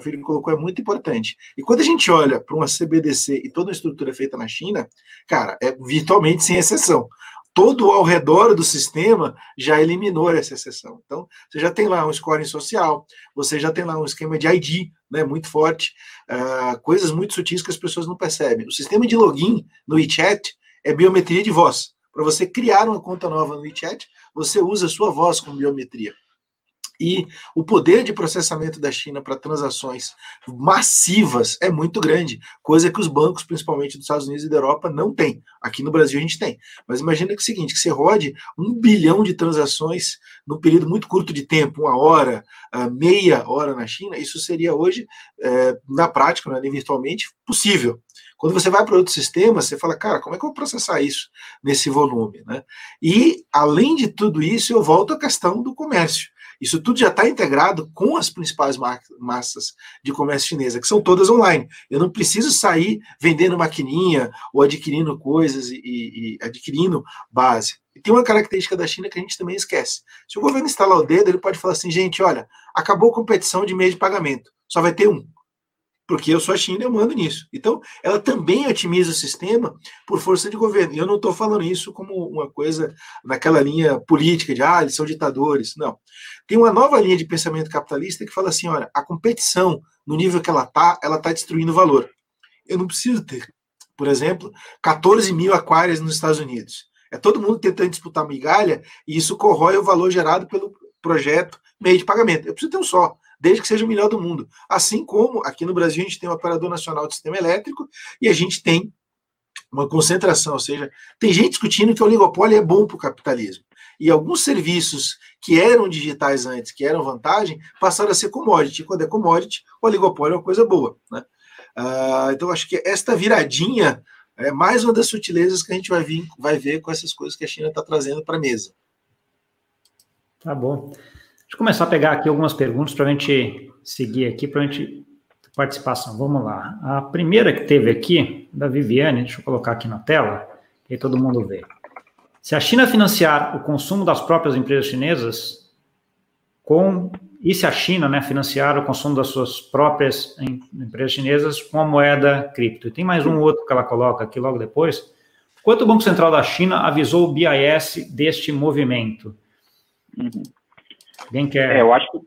filho colocou é muito importante. E quando a gente olha para uma CBDC e toda a estrutura feita na China, cara, é virtualmente sem exceção. Todo ao redor do sistema já eliminou essa exceção. Então, você já tem lá um scoring social, você já tem lá um esquema de ID, né, muito forte, uh, coisas muito sutis que as pessoas não percebem. O sistema de login no WeChat é biometria de voz. Para você criar uma conta nova no WeChat, você usa a sua voz como biometria. E o poder de processamento da China para transações massivas é muito grande, coisa que os bancos, principalmente dos Estados Unidos e da Europa, não têm. Aqui no Brasil a gente tem. Mas imagina que é o seguinte: que você rode um bilhão de transações num período muito curto de tempo, uma hora, ah, meia hora na China, isso seria hoje, eh, na prática, né, virtualmente, possível. Quando você vai para outro sistema, você fala, cara, como é que eu vou processar isso nesse volume? Né? E, além de tudo isso, eu volto à questão do comércio. Isso tudo já está integrado com as principais massas de comércio chinesa, que são todas online. Eu não preciso sair vendendo maquininha ou adquirindo coisas e, e, e adquirindo base. E tem uma característica da China que a gente também esquece. Se o governo instalar o dedo, ele pode falar assim, gente, olha, acabou a competição de meio de pagamento, só vai ter um porque eu sou a China e eu mando nisso. Então, ela também otimiza o sistema por força de governo. E eu não estou falando isso como uma coisa naquela linha política de, ah, eles são ditadores. Não. Tem uma nova linha de pensamento capitalista que fala assim, olha, a competição, no nível que ela está, ela está destruindo valor. Eu não preciso ter, por exemplo, 14 mil aquários nos Estados Unidos. É todo mundo tentando disputar migalha e isso corrói o valor gerado pelo projeto meio de pagamento. Eu preciso ter um só desde que seja o melhor do mundo. Assim como aqui no Brasil a gente tem o Operador Nacional de Sistema Elétrico e a gente tem uma concentração, ou seja, tem gente discutindo que o oligopólio é bom para o capitalismo. E alguns serviços que eram digitais antes, que eram vantagem, passaram a ser commodity. Quando é commodity, o oligopólio é uma coisa boa. Né? Uh, então, acho que esta viradinha é mais uma das sutilezas que a gente vai, vir, vai ver com essas coisas que a China está trazendo para a mesa. Tá bom. Deixa eu começar a pegar aqui algumas perguntas para a gente seguir aqui, para a gente participação. Vamos lá. A primeira que teve aqui, da Viviane, deixa eu colocar aqui na tela, que todo mundo vê. Se a China financiar o consumo das próprias empresas chinesas, com e se a China né, financiar o consumo das suas próprias empresas chinesas com a moeda cripto? E tem mais um outro que ela coloca aqui logo depois. Quanto o Banco Central da China avisou o BIS deste movimento? Uhum. Quem quer? É, eu acho que.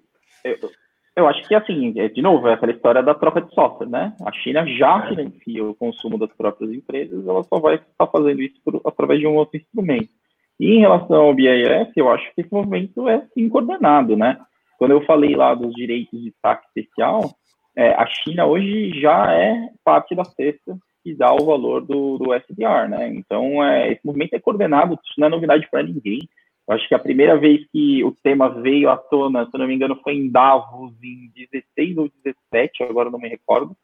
Eu, eu acho que, assim, é, de novo, é aquela história da troca de software, né? A China já financia o consumo das próprias empresas, ela só vai estar fazendo isso por, através de um outro instrumento. E em relação ao BIS, eu acho que esse movimento é sim coordenado, né? Quando eu falei lá dos direitos de destaque especial, é, a China hoje já é parte da cesta que dá o valor do, do SDR, né? Então, é, esse movimento é coordenado, isso não é novidade para ninguém. Eu acho que a primeira vez que o tema veio à tona, se não me engano, foi em Davos, em 16 ou 17, agora não me recordo,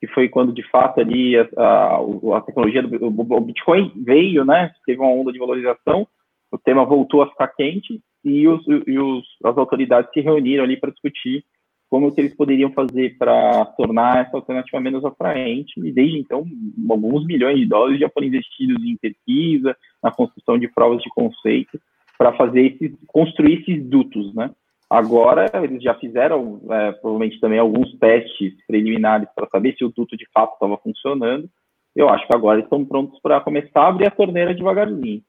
que foi quando, de fato, ali a, a, a tecnologia do o Bitcoin veio, né? Teve uma onda de valorização, o tema voltou a ficar quente e, os, e os, as autoridades se reuniram ali para discutir como que eles poderiam fazer para tornar essa alternativa menos atraente, e desde então, alguns milhões de dólares já foram investidos em pesquisa, na construção de provas de conceito, para fazer esses, construir esses dutos, né? Agora eles já fizeram é, provavelmente também alguns testes preliminares para saber se o duto de fato estava funcionando. Eu acho que agora estão prontos para começar a abrir a torneira devagarzinho.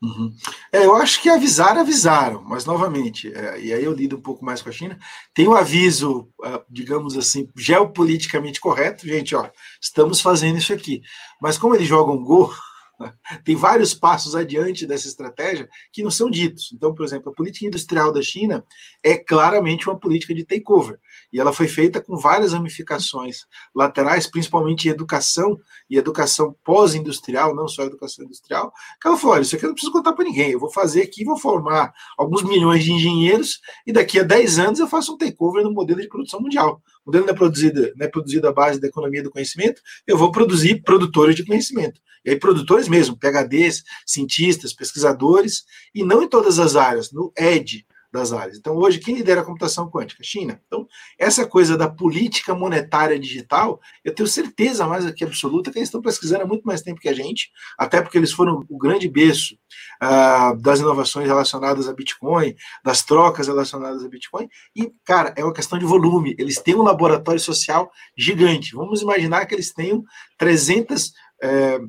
Uhum. É, eu acho que avisaram, avisaram, mas novamente, é, e aí eu lido um pouco mais com a China, tem um aviso, uh, digamos assim, geopoliticamente correto, gente, ó, estamos fazendo isso aqui. Mas como eles jogam gol, <laughs> Tem vários passos adiante dessa estratégia que não são ditos. Então, por exemplo, a política industrial da China é claramente uma política de takeover. E ela foi feita com várias ramificações laterais, principalmente em educação e educação pós-industrial, não só educação industrial. Que ela falou: olha, isso aqui eu não preciso contar para ninguém. Eu vou fazer aqui, vou formar alguns milhões de engenheiros e daqui a 10 anos eu faço um takeover no modelo de produção mundial. O modelo não é produzido, não é produzido à base da economia do conhecimento, eu vou produzir produtores de conhecimento. E aí, produtores mesmo, PHDs, cientistas, pesquisadores, e não em todas as áreas, no ED, das áreas. Então, hoje, quem lidera a computação quântica? China. Então, essa coisa da política monetária digital, eu tenho certeza mais aqui absoluta que eles estão pesquisando há muito mais tempo que a gente, até porque eles foram o grande berço uh, das inovações relacionadas a Bitcoin, das trocas relacionadas a Bitcoin, e, cara, é uma questão de volume. Eles têm um laboratório social gigante. Vamos imaginar que eles tenham 300. Eh,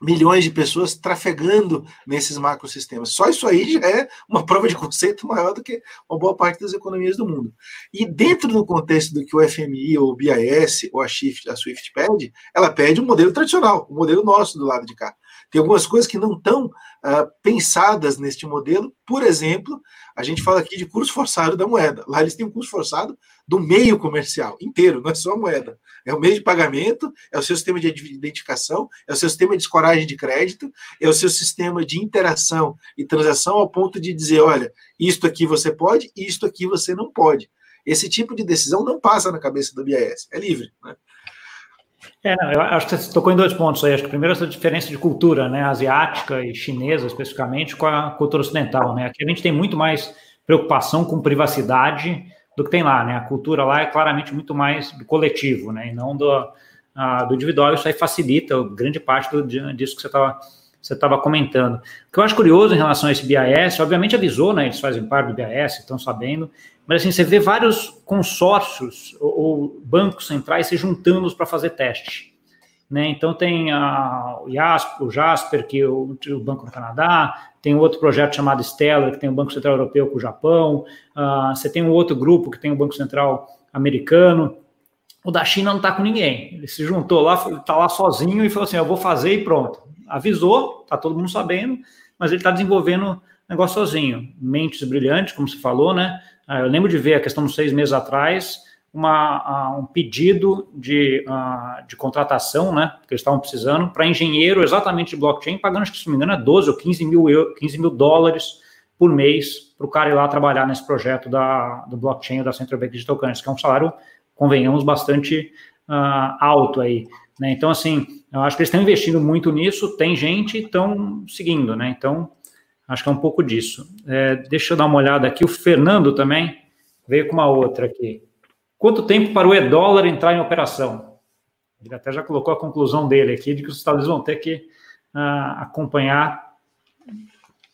milhões de pessoas trafegando nesses macrosistemas. Só isso aí já é uma prova de conceito maior do que uma boa parte das economias do mundo. E dentro do contexto do que o FMI ou o BIS ou a, Shift, a Swift pede, ela pede um modelo tradicional, um modelo nosso do lado de cá. Tem algumas coisas que não estão uh, pensadas neste modelo. Por exemplo, a gente fala aqui de curso forçado da moeda. Lá eles têm um curso forçado do meio comercial inteiro, não é só a moeda. É o meio de pagamento, é o seu sistema de identificação, é o seu sistema de escoragem de crédito, é o seu sistema de interação e transação ao ponto de dizer, olha, isto aqui você pode, isto aqui você não pode. Esse tipo de decisão não passa na cabeça do BIS, é livre. Né? É, não, eu acho que você tocou em dois pontos aí. Acho que primeiro essa diferença de cultura, né, asiática e chinesa especificamente, com a cultura ocidental, né. Aqui a gente tem muito mais preocupação com privacidade do que tem lá, né. A cultura lá é claramente muito mais do coletivo, né, e não do, do individual. Isso aí facilita grande parte do, disso que você estava você estava comentando. O que eu acho curioso em relação a esse BIS, obviamente avisou, né? Eles fazem parte do BIS, estão sabendo, mas assim, você vê vários consórcios ou, ou bancos centrais se juntando para fazer teste. Né? Então tem a, o, Jasper, o Jasper, que é o, o, Banco do Canadá, tem outro projeto chamado Stellar, que tem o Banco Central Europeu com o Japão, uh, você tem um outro grupo que tem o Banco Central Americano. O da China não está com ninguém. Ele se juntou lá, está lá sozinho e falou assim: eu vou fazer e pronto. Avisou, está todo mundo sabendo, mas ele está desenvolvendo negócio sozinho. Mentes brilhantes, como se falou, né? Ah, eu lembro de ver a questão de seis meses atrás, uma, uh, um pedido de, uh, de contratação, né, que eles estavam precisando, para engenheiro exatamente de blockchain, pagando, acho que se não me engano, é 12 ou 15 mil, 15 mil dólares por mês para o cara ir lá trabalhar nesse projeto da, do blockchain da Central Bank Digital Currency, que é um salário, convenhamos, bastante uh, alto aí. Né? Então, assim, eu acho que eles estão investindo muito nisso, tem gente, estão seguindo, né? Então, Acho que é um pouco disso. É, deixa eu dar uma olhada aqui. O Fernando também veio com uma outra aqui. Quanto tempo para o e-dólar entrar em operação? Ele até já colocou a conclusão dele aqui de que os Estados Unidos vão ter que uh, acompanhar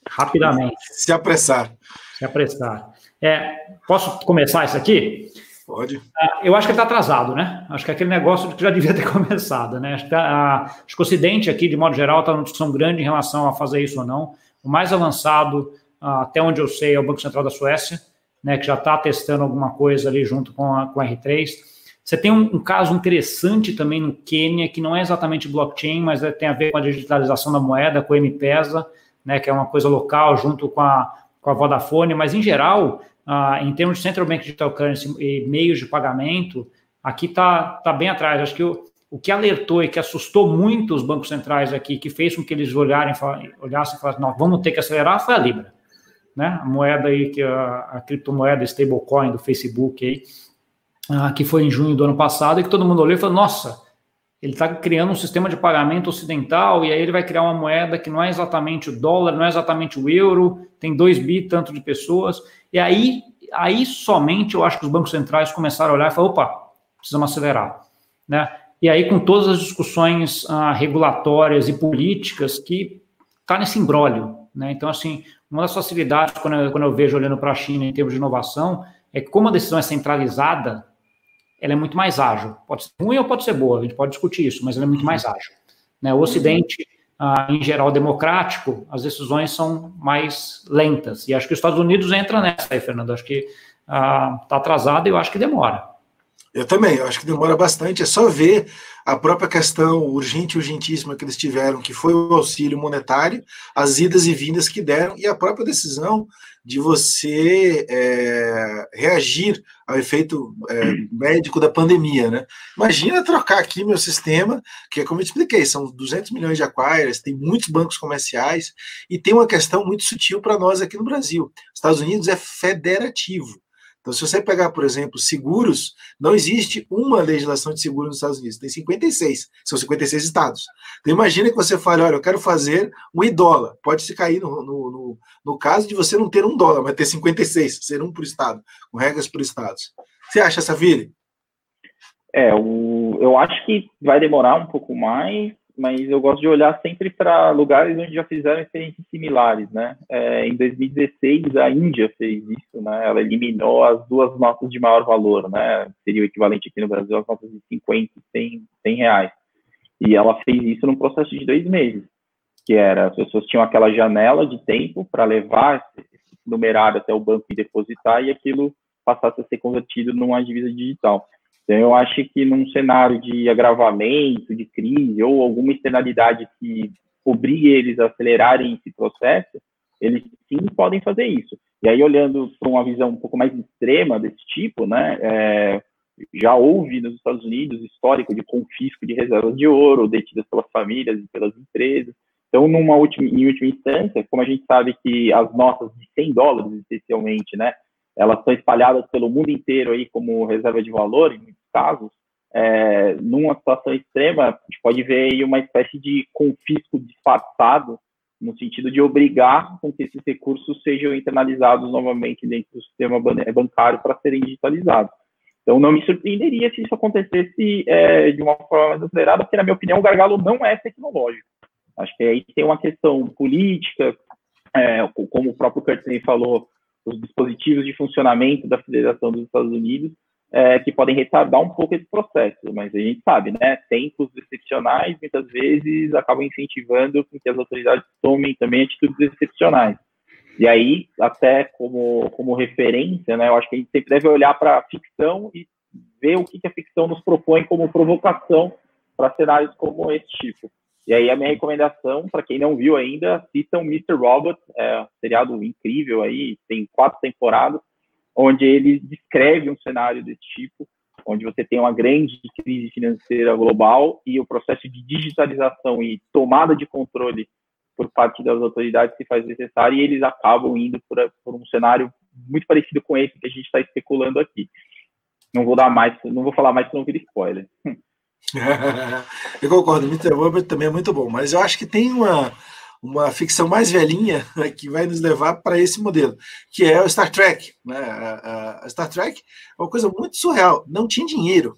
rapidamente. Se apressar. Se apressar. É, posso começar isso aqui? Pode. Uh, eu acho que ele está atrasado, né? Acho que é aquele negócio que já devia ter <laughs> começado, né? Acho que, uh, acho que o Ocidente aqui, de modo geral, está numa discussão grande em relação a fazer isso ou não. O mais avançado, ah, até onde eu sei, é o Banco Central da Suécia, né, que já está testando alguma coisa ali junto com a, com a R3. Você tem um, um, caso interessante também no Quênia, que não é exatamente blockchain, mas é, tem a ver com a digitalização da moeda, com o M-Pesa, né, que é uma coisa local junto com a, com a Vodafone, mas em geral, ah, em termos de Central Bank Digital Currency e meios de pagamento, aqui está tá bem atrás. Acho que o, o que alertou e que assustou muito os bancos centrais aqui, que fez com que eles olharem, olhassem e falassem, não, vamos ter que acelerar, foi a Libra. Né? A moeda aí, que a, a criptomoeda stablecoin do Facebook aí, ah, que foi em junho do ano passado, e que todo mundo olhou e falou, nossa, ele está criando um sistema de pagamento ocidental, e aí ele vai criar uma moeda que não é exatamente o dólar, não é exatamente o euro, tem 2 bi tanto de pessoas, e aí, aí somente eu acho que os bancos centrais começaram a olhar e falaram, opa, precisamos acelerar. Né? E aí, com todas as discussões ah, regulatórias e políticas que está nesse imbróglio. Né? Então, assim, uma das facilidades, quando eu, quando eu vejo olhando para a China em termos de inovação, é que como a decisão é centralizada, ela é muito mais ágil. Pode ser ruim ou pode ser boa, a gente pode discutir isso, mas ela é muito mais ágil. Né? O Ocidente, ah, em geral, democrático, as decisões são mais lentas. E acho que os Estados Unidos entra nessa aí, Fernando. Acho que está ah, atrasado e eu acho que demora. Eu também, eu acho que demora bastante. É só ver a própria questão urgente urgentíssima que eles tiveram, que foi o auxílio monetário, as idas e vindas que deram, e a própria decisão de você é, reagir ao efeito é, médico da pandemia, né? Imagina trocar aqui meu sistema, que é como eu expliquei, são 200 milhões de acquirers, tem muitos bancos comerciais, e tem uma questão muito sutil para nós aqui no Brasil. Estados Unidos é federativo. Então, se você pegar, por exemplo, seguros, não existe uma legislação de seguro nos Estados Unidos, tem 56, são 56 estados. Então, imagina que você fale, olha, eu quero fazer um dólar, pode se cair no, no, no, no, caso de você não ter um dólar, mas ter 56, ser um por estado, com regras por estados. Você acha, Saville? É, o, eu acho que vai demorar um pouco mais, mas eu gosto de olhar sempre para lugares onde já fizeram experiências similares, né? É, em 2016, a Índia fez isso, né? Ela eliminou as duas notas de maior valor, né? Seria o equivalente aqui no Brasil às notas de 50 e 100, 100 reais. E ela fez isso num processo de dois meses, que era, as pessoas tinham aquela janela de tempo para levar esse numerário até o banco e depositar, e aquilo passasse a ser convertido numa divisa digital. Então, eu acho que num cenário de agravamento, de crise, ou alguma externalidade que obrigue eles a acelerarem esse processo, eles sim podem fazer isso. E aí, olhando para uma visão um pouco mais extrema desse tipo, né, é, já houve nos Estados Unidos histórico de confisco de reservas de ouro detidas pelas famílias e pelas empresas. Então, numa última, em última instância, como a gente sabe que as notas de 100 dólares, especialmente, né, elas são espalhadas pelo mundo inteiro aí como reserva de valor, em muitos casos, é, numa situação extrema, a gente pode ver aí uma espécie de confisco disfarçado, no sentido de obrigar com que esses recursos sejam internalizados novamente dentro do sistema bancário para serem digitalizados. Então, não me surpreenderia se isso acontecesse é, de uma forma mais acelerada, porque, na minha opinião, o gargalo não é tecnológico. Acho que aí tem uma questão política, é, como o próprio Curtin falou, os dispositivos de funcionamento da Federação dos Estados Unidos, é, que podem retardar um pouco esse processo, mas a gente sabe, né, tempos excepcionais muitas vezes acabam incentivando que as autoridades tomem também atitudes excepcionais. E aí, até como, como referência, né, eu acho que a gente sempre deve olhar para a ficção e ver o que, que a ficção nos propõe como provocação para cenários como esse tipo. E aí a minha recomendação, para quem não viu ainda, assistam Mr. Robot, é um seriado incrível aí, tem quatro temporadas, onde ele descreve um cenário desse tipo, onde você tem uma grande crise financeira global e o processo de digitalização e tomada de controle por parte das autoridades se faz necessário e eles acabam indo por, por um cenário muito parecido com esse que a gente está especulando aqui. Não vou dar mais, não vou falar mais, senão vira spoiler. <laughs> eu concordo, Mr. Robert também é muito bom, mas eu acho que tem uma, uma ficção mais velhinha <laughs> que vai nos levar para esse modelo, que é o Star Trek. Né? A, Star Trek é uma coisa muito surreal, não tinha dinheiro.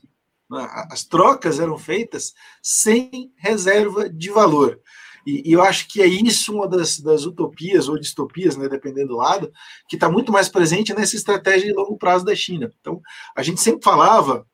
Né? As trocas eram feitas sem reserva de valor. E, eu acho que é isso uma das, das utopias ou distopias, né, dependendo do lado, que está muito mais presente nessa estratégia de longo prazo da China. Então, a gente sempre falava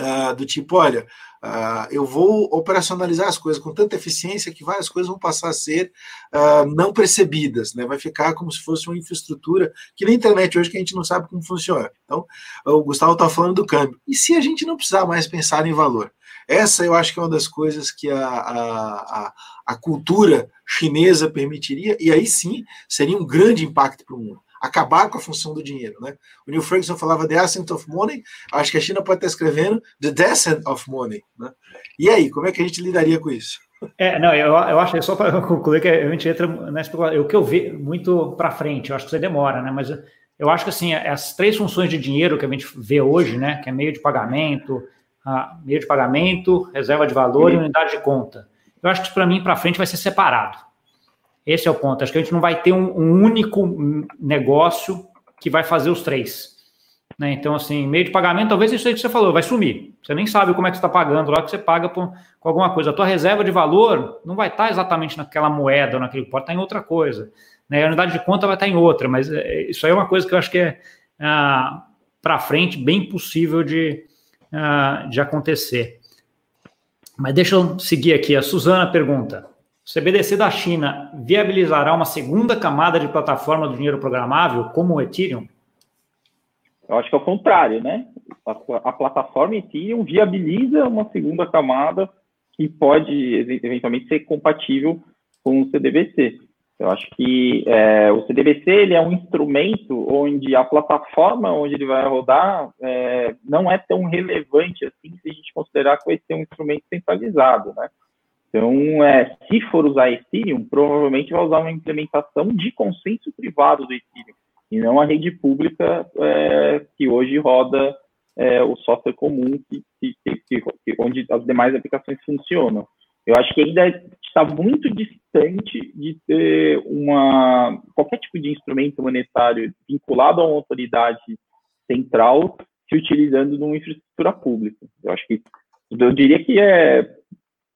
uh, do tipo, olha, uh, eu vou operacionalizar as coisas com tanta eficiência que várias coisas vão passar a ser uh, não percebidas, né? vai ficar como se fosse uma infraestrutura que na internet hoje que a gente não sabe como funciona. Então, o Gustavo está falando do câmbio. E se a gente não precisar mais pensar em valor? Essa eu acho que é uma das coisas que a, a, a cultura chinesa permitiria, e aí sim seria um grande impacto para o mundo acabar com a função do dinheiro. Né? O Neil Ferguson falava The Ascent of Money, acho que a China pode estar escrevendo The Descent of Money. Né? E aí, como é que a gente lidaria com isso? É, não, eu, eu acho, só para concluir, que a gente entra na especulação, o que eu vejo muito para frente, eu acho que você demora, né? Mas eu acho que assim, as três funções de dinheiro que a gente vê hoje, né? Que é meio de pagamento, meio de pagamento, reserva de valor Sim. e unidade de conta. Eu acho que para mim, para frente, vai ser separado. Esse é o ponto. Acho que a gente não vai ter um, um único negócio que vai fazer os três. Né? Então, assim, meio de pagamento, talvez isso aí que você falou, vai sumir. Você nem sabe como é que você está pagando lá, que você paga por, com alguma coisa. A tua reserva de valor não vai estar tá exatamente naquela moeda ou naquele, pode estar tá em outra coisa. Né? A unidade de conta vai estar tá em outra, mas é, isso aí é uma coisa que eu acho que é ah, para frente bem possível de, ah, de acontecer. Mas deixa eu seguir aqui. A Suzana pergunta: o CBDC da China viabilizará uma segunda camada de plataforma do dinheiro programável, como o Ethereum? Eu acho que é o contrário, né? A, a plataforma Ethereum viabiliza uma segunda camada que pode eventualmente ser compatível com o CDBC. Eu acho que é, o CDBC ele é um instrumento onde a plataforma onde ele vai rodar é, não é tão relevante assim se a gente considerar que vai ser um instrumento centralizado, né? Então, é, se for usar Ethereum, provavelmente vai usar uma implementação de consenso privado do Ethereum. e não a rede pública é, que hoje roda é, o software comum que, que, que, onde as demais aplicações funcionam. Eu acho que ainda está muito distante de ter uma qualquer tipo de instrumento monetário vinculado a uma autoridade central se utilizando de uma infraestrutura pública. Eu acho que eu diria que é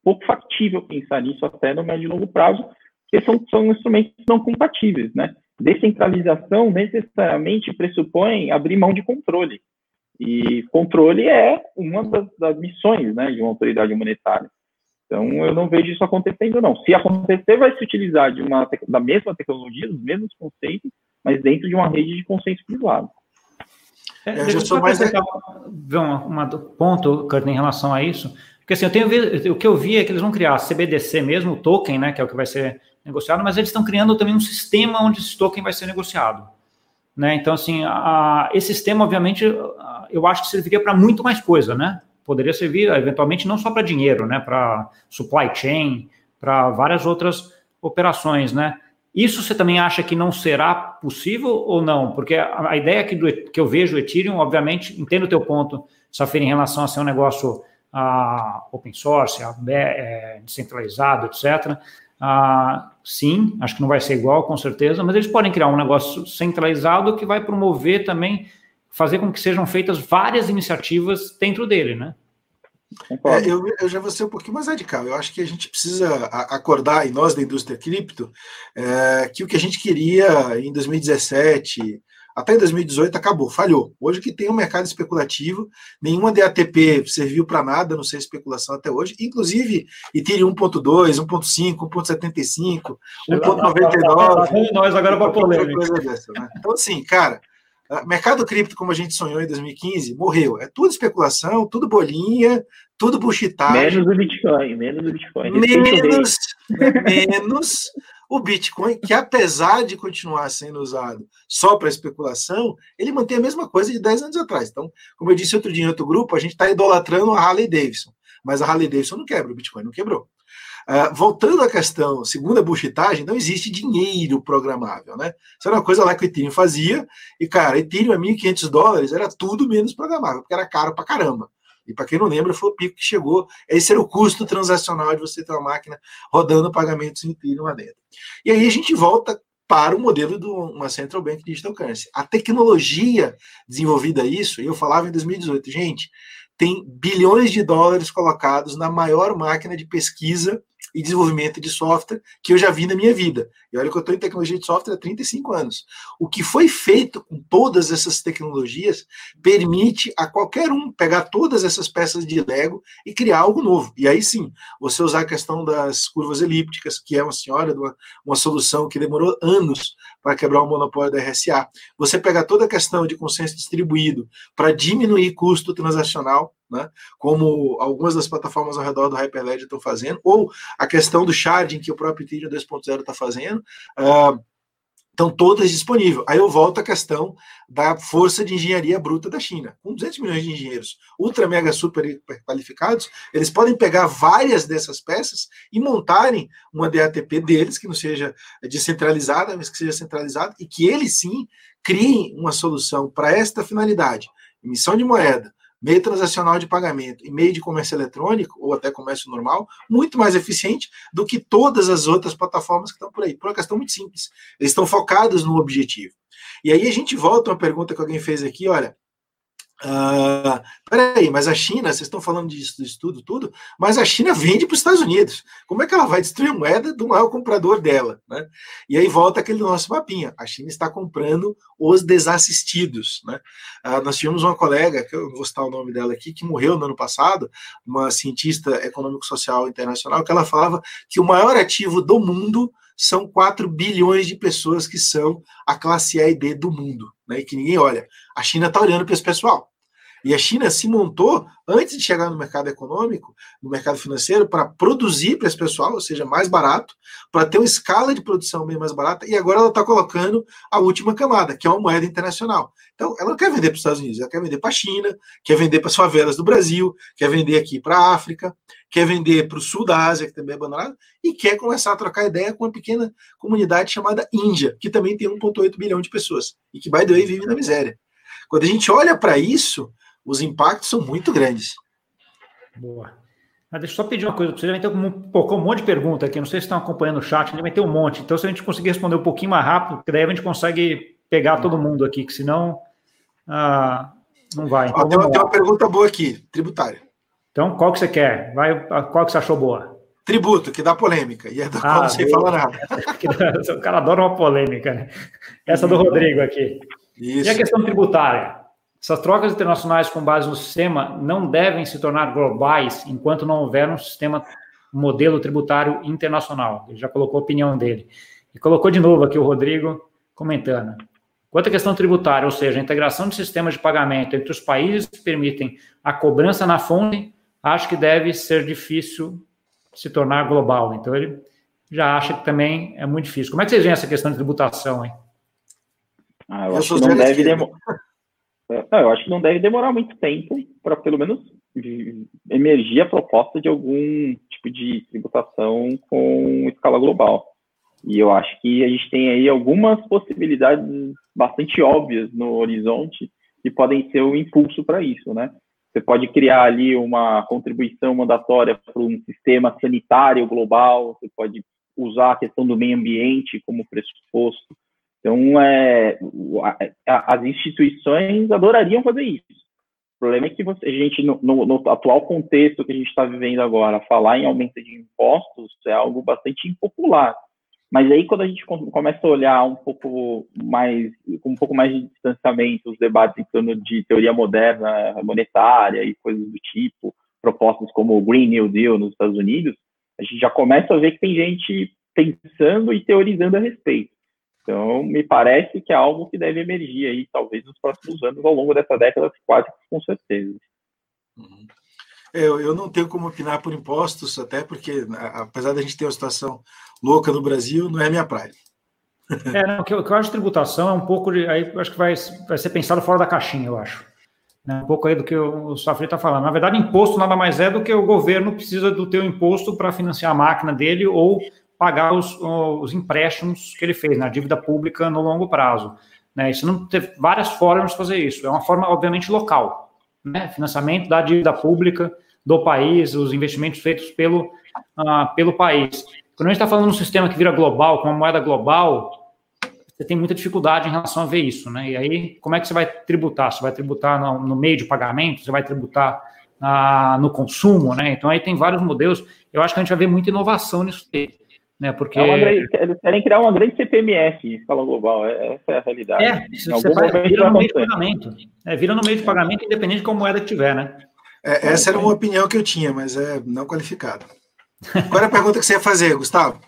pouco factível pensar nisso até no médio e longo prazo, porque são, são instrumentos não compatíveis, né? Descentralização necessariamente pressupõe abrir mão de controle. E controle é uma das, das missões né, de uma autoridade monetária. Então, eu não vejo isso acontecendo, não. Se acontecer, vai se utilizar de uma, da mesma tecnologia, dos mesmos conceitos, mas dentro de uma rede de consenso privado. É, eu já sou mais... Ver um, um ponto, Kurt, em relação a isso. Porque assim, eu tenho, o que eu vi é que eles vão criar CBDC mesmo, o token, né, que é o que vai ser negociado, mas eles estão criando também um sistema onde esse token vai ser negociado. Né? Então, assim, a, esse sistema, obviamente, eu acho que serviria para muito mais coisa, né? Poderia servir, eventualmente, não só para dinheiro, né? Para supply chain, para várias outras operações, né? Isso você também acha que não será possível ou não? Porque a, a ideia que, do, que eu vejo o Ethereum, obviamente, entendo o teu ponto, Safira, em relação a ser um negócio a, open source, a, é, descentralizado, etc., ah, sim, acho que não vai ser igual, com certeza, mas eles podem criar um negócio centralizado que vai promover também, fazer com que sejam feitas várias iniciativas dentro dele, né? É, eu, eu, já vou ser um pouquinho mais radical. Eu acho que a gente precisa acordar, e nós da indústria cripto, é, que o que a gente queria em 2017, até em 2018 acabou, falhou. Hoje que tem um mercado especulativo, nenhuma DATP serviu para nada, não sei especulação até hoje. Inclusive, Ethereum 1.2, 1.5, 1.75, 1.99. Nós agora para polêmica. Né? Então, assim, cara, mercado cripto, como a gente sonhou em 2015, morreu. É tudo especulação, tudo bolinha, tudo bullshitagem. Menos o Bitcoin, menos o Bitcoin. Menos, <laughs> menos o Bitcoin, que apesar de continuar sendo usado só para especulação, ele mantém a mesma coisa de 10 anos atrás. Então, como eu disse outro dia em outro grupo, a gente está idolatrando a Harley Davidson. Mas a Harley Davidson não quebra, o Bitcoin não quebrou. Uh, voltando à questão, segundo a buchitagem, não existe dinheiro programável, né? Isso era uma coisa lá que o Ethereum fazia, e, cara, Ethereum a 1.500 dólares era tudo menos programável, porque era caro pra caramba. E para quem não lembra, foi o pico que chegou. Esse era o custo transacional de você ter uma máquina rodando pagamentos em Ethereum lá dentro. E aí a gente volta para o modelo de uma Central Bank Digital Currency. A tecnologia desenvolvida isso, eu falava em 2018, gente, tem bilhões de dólares colocados na maior máquina de pesquisa e desenvolvimento de software que eu já vi na minha vida. E olha que eu estou em tecnologia de software há 35 anos. O que foi feito com todas essas tecnologias permite a qualquer um pegar todas essas peças de Lego e criar algo novo. E aí sim, você usar a questão das curvas elípticas, que é uma senhora uma, uma solução que demorou anos para quebrar o monopólio da RSA. Você pegar toda a questão de consenso distribuído para diminuir custo transacional, né, como algumas das plataformas ao redor do Hyperledger estão fazendo, ou a questão do sharding que o próprio Ethereum 2.0 está fazendo, uh, estão todas disponíveis. Aí eu volto à questão da força de engenharia bruta da China. Com 200 milhões de engenheiros ultra, mega, super qualificados, eles podem pegar várias dessas peças e montarem uma DATP deles, que não seja descentralizada, mas que seja centralizada, e que eles sim criem uma solução para esta finalidade. Emissão de moeda, meio transacional de pagamento e meio de comércio eletrônico, ou até comércio normal, muito mais eficiente do que todas as outras plataformas que estão por aí, por uma questão muito simples. Eles estão focados no objetivo. E aí a gente volta a uma pergunta que alguém fez aqui, olha, Uh, peraí, mas a China, vocês estão falando disso, disso tudo, tudo, mas a China vende para os Estados Unidos. Como é que ela vai destruir a moeda do maior comprador dela? Né? E aí volta aquele nosso mapinha. A China está comprando os desassistidos. Né? Uh, nós tínhamos uma colega, que eu vou citar o nome dela aqui, que morreu no ano passado, uma cientista econômico-social internacional, que ela falava que o maior ativo do mundo são 4 bilhões de pessoas que são a classe A e B do mundo, né? E que ninguém olha. A China está olhando para esse pessoal. E a China se montou antes de chegar no mercado econômico, no mercado financeiro, para produzir para esse pessoal, ou seja, mais barato, para ter uma escala de produção bem mais barata, e agora ela está colocando a última camada, que é uma moeda internacional. Então, ela não quer vender para os Estados Unidos, ela quer vender para a China, quer vender para as favelas do Brasil, quer vender aqui para a África, quer vender para o sul da Ásia, que também é abandonado, e quer começar a trocar ideia com uma pequena comunidade chamada Índia, que também tem 1,8 bilhão de pessoas, e que, by the way, vive na miséria. Quando a gente olha para isso, os impactos são muito grandes. Boa. Mas deixa eu só pedir uma coisa para você. Vai ter um, um monte de pergunta aqui. Não sei se estão acompanhando o chat, vai ter um monte. Então, se a gente conseguir responder um pouquinho mais rápido, daí a gente consegue pegar todo mundo aqui, que senão ah, não vai. Então, tem, uma, tem, uma, pergunta boa aqui, tributária. Então, qual que você quer? Vai, qual que você achou boa? Tributo, que dá polêmica. E é do ah, qual não sei falar nada. <laughs> o cara adora uma polêmica, né? Essa do Rodrigo aqui. Isso. E a questão tributária? Essas trocas internacionais com base no sistema não devem se tornar globais enquanto não houver um sistema, um modelo tributário internacional. Ele já colocou a opinião dele. E colocou de novo aqui o Rodrigo comentando. Quanto à questão tributária, ou seja, a integração de sistemas de pagamento entre os países que permitem a cobrança na fonte, acho que deve ser difícil se tornar global. Então, ele já acha que também é muito difícil. Como é que vocês veem essa questão de tributação, hein? Ah, eu, acho que não deve demorar. Eu acho que não deve demorar muito tempo para pelo menos emergir a proposta de algum tipo de tributação com escala global. E eu acho que a gente tem aí algumas possibilidades bastante óbvias no horizonte que podem ser o um impulso para isso, né? Você pode criar ali uma contribuição mandatória para um sistema sanitário global, você pode usar a questão do meio ambiente como pressuposto, então, é, as instituições adorariam fazer isso. O problema é que você, a gente, no, no, no atual contexto que a gente está vivendo agora, falar em aumento de impostos é algo bastante impopular. Mas aí, quando a gente começa a olhar um pouco mais, com um pouco mais de distanciamento, os debates em torno de teoria moderna monetária e coisas do tipo, propostas como o Green New Deal nos Estados Unidos, a gente já começa a ver que tem gente pensando e teorizando a respeito. Então, me parece que é algo que deve emergir aí, talvez nos próximos anos, ao longo dessa década, quase com certeza. Uhum. Eu, eu não tenho como opinar por impostos, até porque, apesar da gente ter uma situação louca no Brasil, não é minha praia. É, não, o que eu, que eu acho de tributação é um pouco de. Aí acho que vai, vai ser pensado fora da caixinha, eu acho. Né, um pouco aí do que o, o Safri está falando. Na verdade, imposto nada mais é do que o governo precisa do teu imposto para financiar a máquina dele ou pagar os, os empréstimos que ele fez na dívida pública no longo prazo. Né? Isso não tem várias formas de fazer isso. É uma forma, obviamente, local. Né? Financiamento da dívida pública do país, os investimentos feitos pelo, uh, pelo país. Quando a gente está falando de um sistema que vira global, com uma moeda global, você tem muita dificuldade em relação a ver isso, né? E aí, como é que você vai tributar? Você vai tributar no, no meio de pagamento? Você vai tributar uh, no consumo, né? Então, aí tem vários modelos. Eu acho que a gente vai ver muita inovação nisso. Aí. Né, porque... É grande, eles querem criar uma grande CPMF em escala global, é, essa é a realidade. É, você faz, vira no meio de pagamento. É, vira no meio de pagamento, independente de qual moeda que tiver, né? É, essa era uma opinião que eu tinha, mas é não qualificada. Qual era a pergunta que você ia fazer, Gustavo?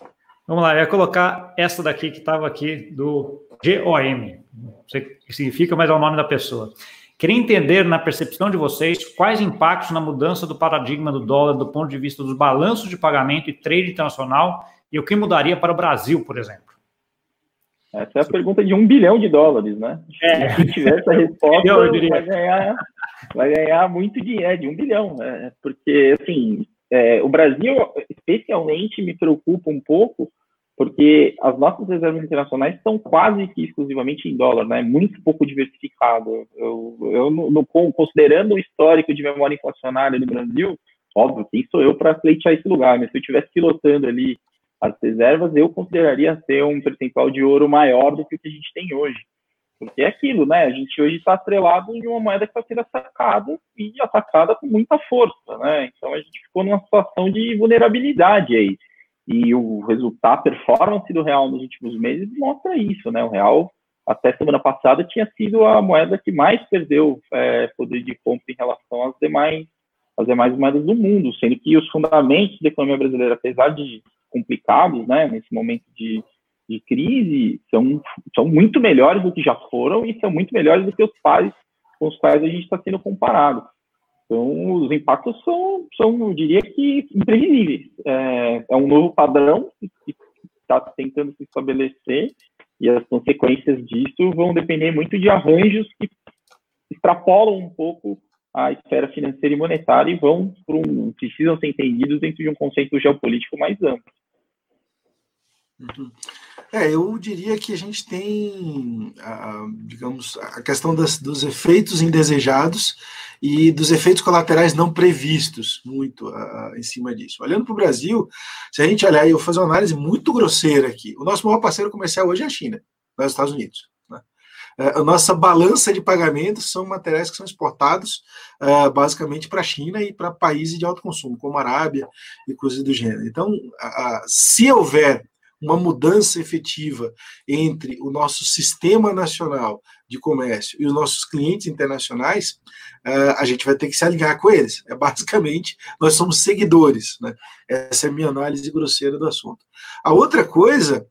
Vamos lá, eu ia colocar essa daqui que estava aqui do GOM. Não sei o que significa, mas é o nome da pessoa. Queria entender, na percepção de vocês, quais impactos na mudança do paradigma do dólar do ponto de vista dos balanços de pagamento e trade internacional e o que mudaria para o Brasil, por exemplo? Essa é a pergunta de um bilhão de dólares, né? É. Se tiver essa resposta, eu vai, ganhar, vai ganhar muito dinheiro, de um bilhão. Né? Porque, assim, é, o Brasil especialmente me preocupa um pouco, porque as nossas reservas internacionais estão quase que exclusivamente em dólar, né? Muito pouco diversificado. Eu, eu no, no, considerando o histórico de memória inflacionária no Brasil, óbvio, quem sou eu para pleitear esse lugar? Mas se eu estivesse pilotando ali as reservas, eu consideraria ter um percentual de ouro maior do que o que a gente tem hoje. Porque é aquilo, né? A gente hoje está atrelado em uma moeda que está sendo atacada e atacada com muita força, né? Então a gente ficou numa situação de vulnerabilidade aí. E o resultado, a performance do real nos últimos meses mostra isso, né? O real, até semana passada, tinha sido a moeda que mais perdeu é, poder de compra em relação às demais, às demais moedas do mundo, sendo que os fundamentos da economia brasileira, apesar de complicados, né, nesse momento de, de crise, são, são muito melhores do que já foram e são muito melhores do que os pares com os quais a gente está sendo comparado. Então, os impactos são, são eu diria que, imprevisíveis. É, é um novo padrão que está tentando se estabelecer e as consequências disso vão depender muito de arranjos que extrapolam um pouco a esfera financeira e monetária e vão um, precisam ser entendidos dentro de um conceito geopolítico mais amplo. Uhum. É, eu diria que a gente tem, a, digamos, a questão das, dos efeitos indesejados e dos efeitos colaterais não previstos, muito a, em cima disso. Olhando para o Brasil, se a gente olhar, eu vou fazer uma análise muito grosseira aqui. O nosso maior parceiro comercial hoje é a China, nos Estados Unidos. Né? É, a nossa balança de pagamentos são materiais que são exportados uh, basicamente para a China e para países de alto consumo, como a Arábia e coisas do gênero. Então, se houver uma mudança efetiva entre o nosso sistema nacional de comércio e os nossos clientes internacionais, uh, a gente vai ter que se alinhar com eles. É basicamente, nós somos seguidores. Né? Essa é a minha análise grosseira do assunto. A outra coisa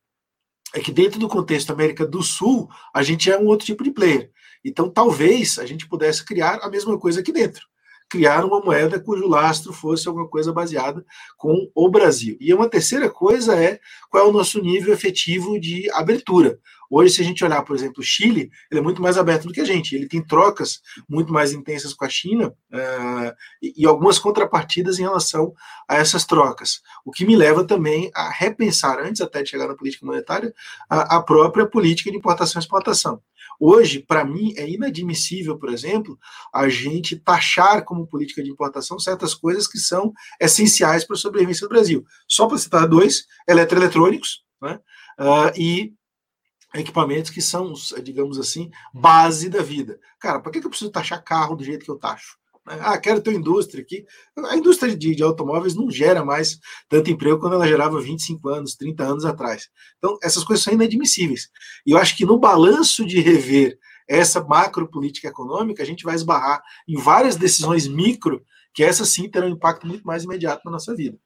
é que dentro do contexto América do Sul, a gente é um outro tipo de player. Então, talvez a gente pudesse criar a mesma coisa aqui dentro criar uma moeda cujo lastro fosse alguma coisa baseada com o Brasil. E uma terceira coisa é qual é o nosso nível efetivo de abertura. Hoje, se a gente olhar, por exemplo, o Chile, ele é muito mais aberto do que a gente. Ele tem trocas muito mais intensas com a China uh, e, e, algumas contrapartidas em relação a essas trocas. O que me leva também a repensar, antes até de chegar na política monetária, a, a própria política de importação e exportação. Hoje, para mim, é inadmissível, por exemplo, a gente taxar como política de importação certas coisas que são essenciais para a sobrevivência do Brasil. Só para citar dois, eletroeletrônicos né, uh, e equipamentos que são, digamos assim, base da vida. Cara, para que eu preciso taxar carro do jeito que eu taxo? Ah, quero ter indústria aqui. A indústria de, de, automóveis não gera mais tanto emprego quando ela gerava 25 anos, 30 anos atrás. Então, essas coisas são inadmissíveis. E eu acho que no balanço de rever essa macro política econômica, a gente vai esbarrar em várias decisões micro, que essas sim terão um impacto muito mais imediato na nossa vida.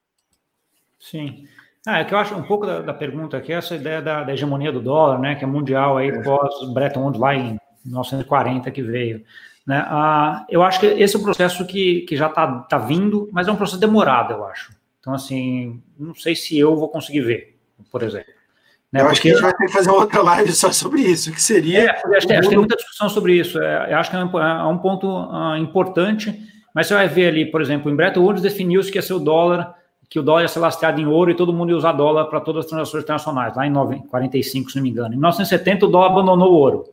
Sim. Ah, é que eu acho um pouco da, da pergunta aqui, essa ideia da, da, hegemonia do dólar, né, que é mundial aí é. pós Bretton Woods lá em 1940 que veio. Né? Ah, eu acho que esse é um processo que, que já está tá vindo, mas é um processo demorado, eu acho. Então, assim, não sei se eu vou conseguir ver, por exemplo. Né? Eu Porque... acho que a gente vai ter que fazer outra live só sobre isso, que seria. É, acho, que, acho que tem muita discussão sobre isso. É, eu acho que é um, é um ponto uh, importante, mas você vai ver ali, por exemplo, em Bretton Woods definiu-se que ia ser o dólar, que o dólar ia ser lastreado em ouro e todo mundo ia usar dólar para todas as transações internacionais, lá em 45, se não me engano. Em 1970, o dólar abandonou o ouro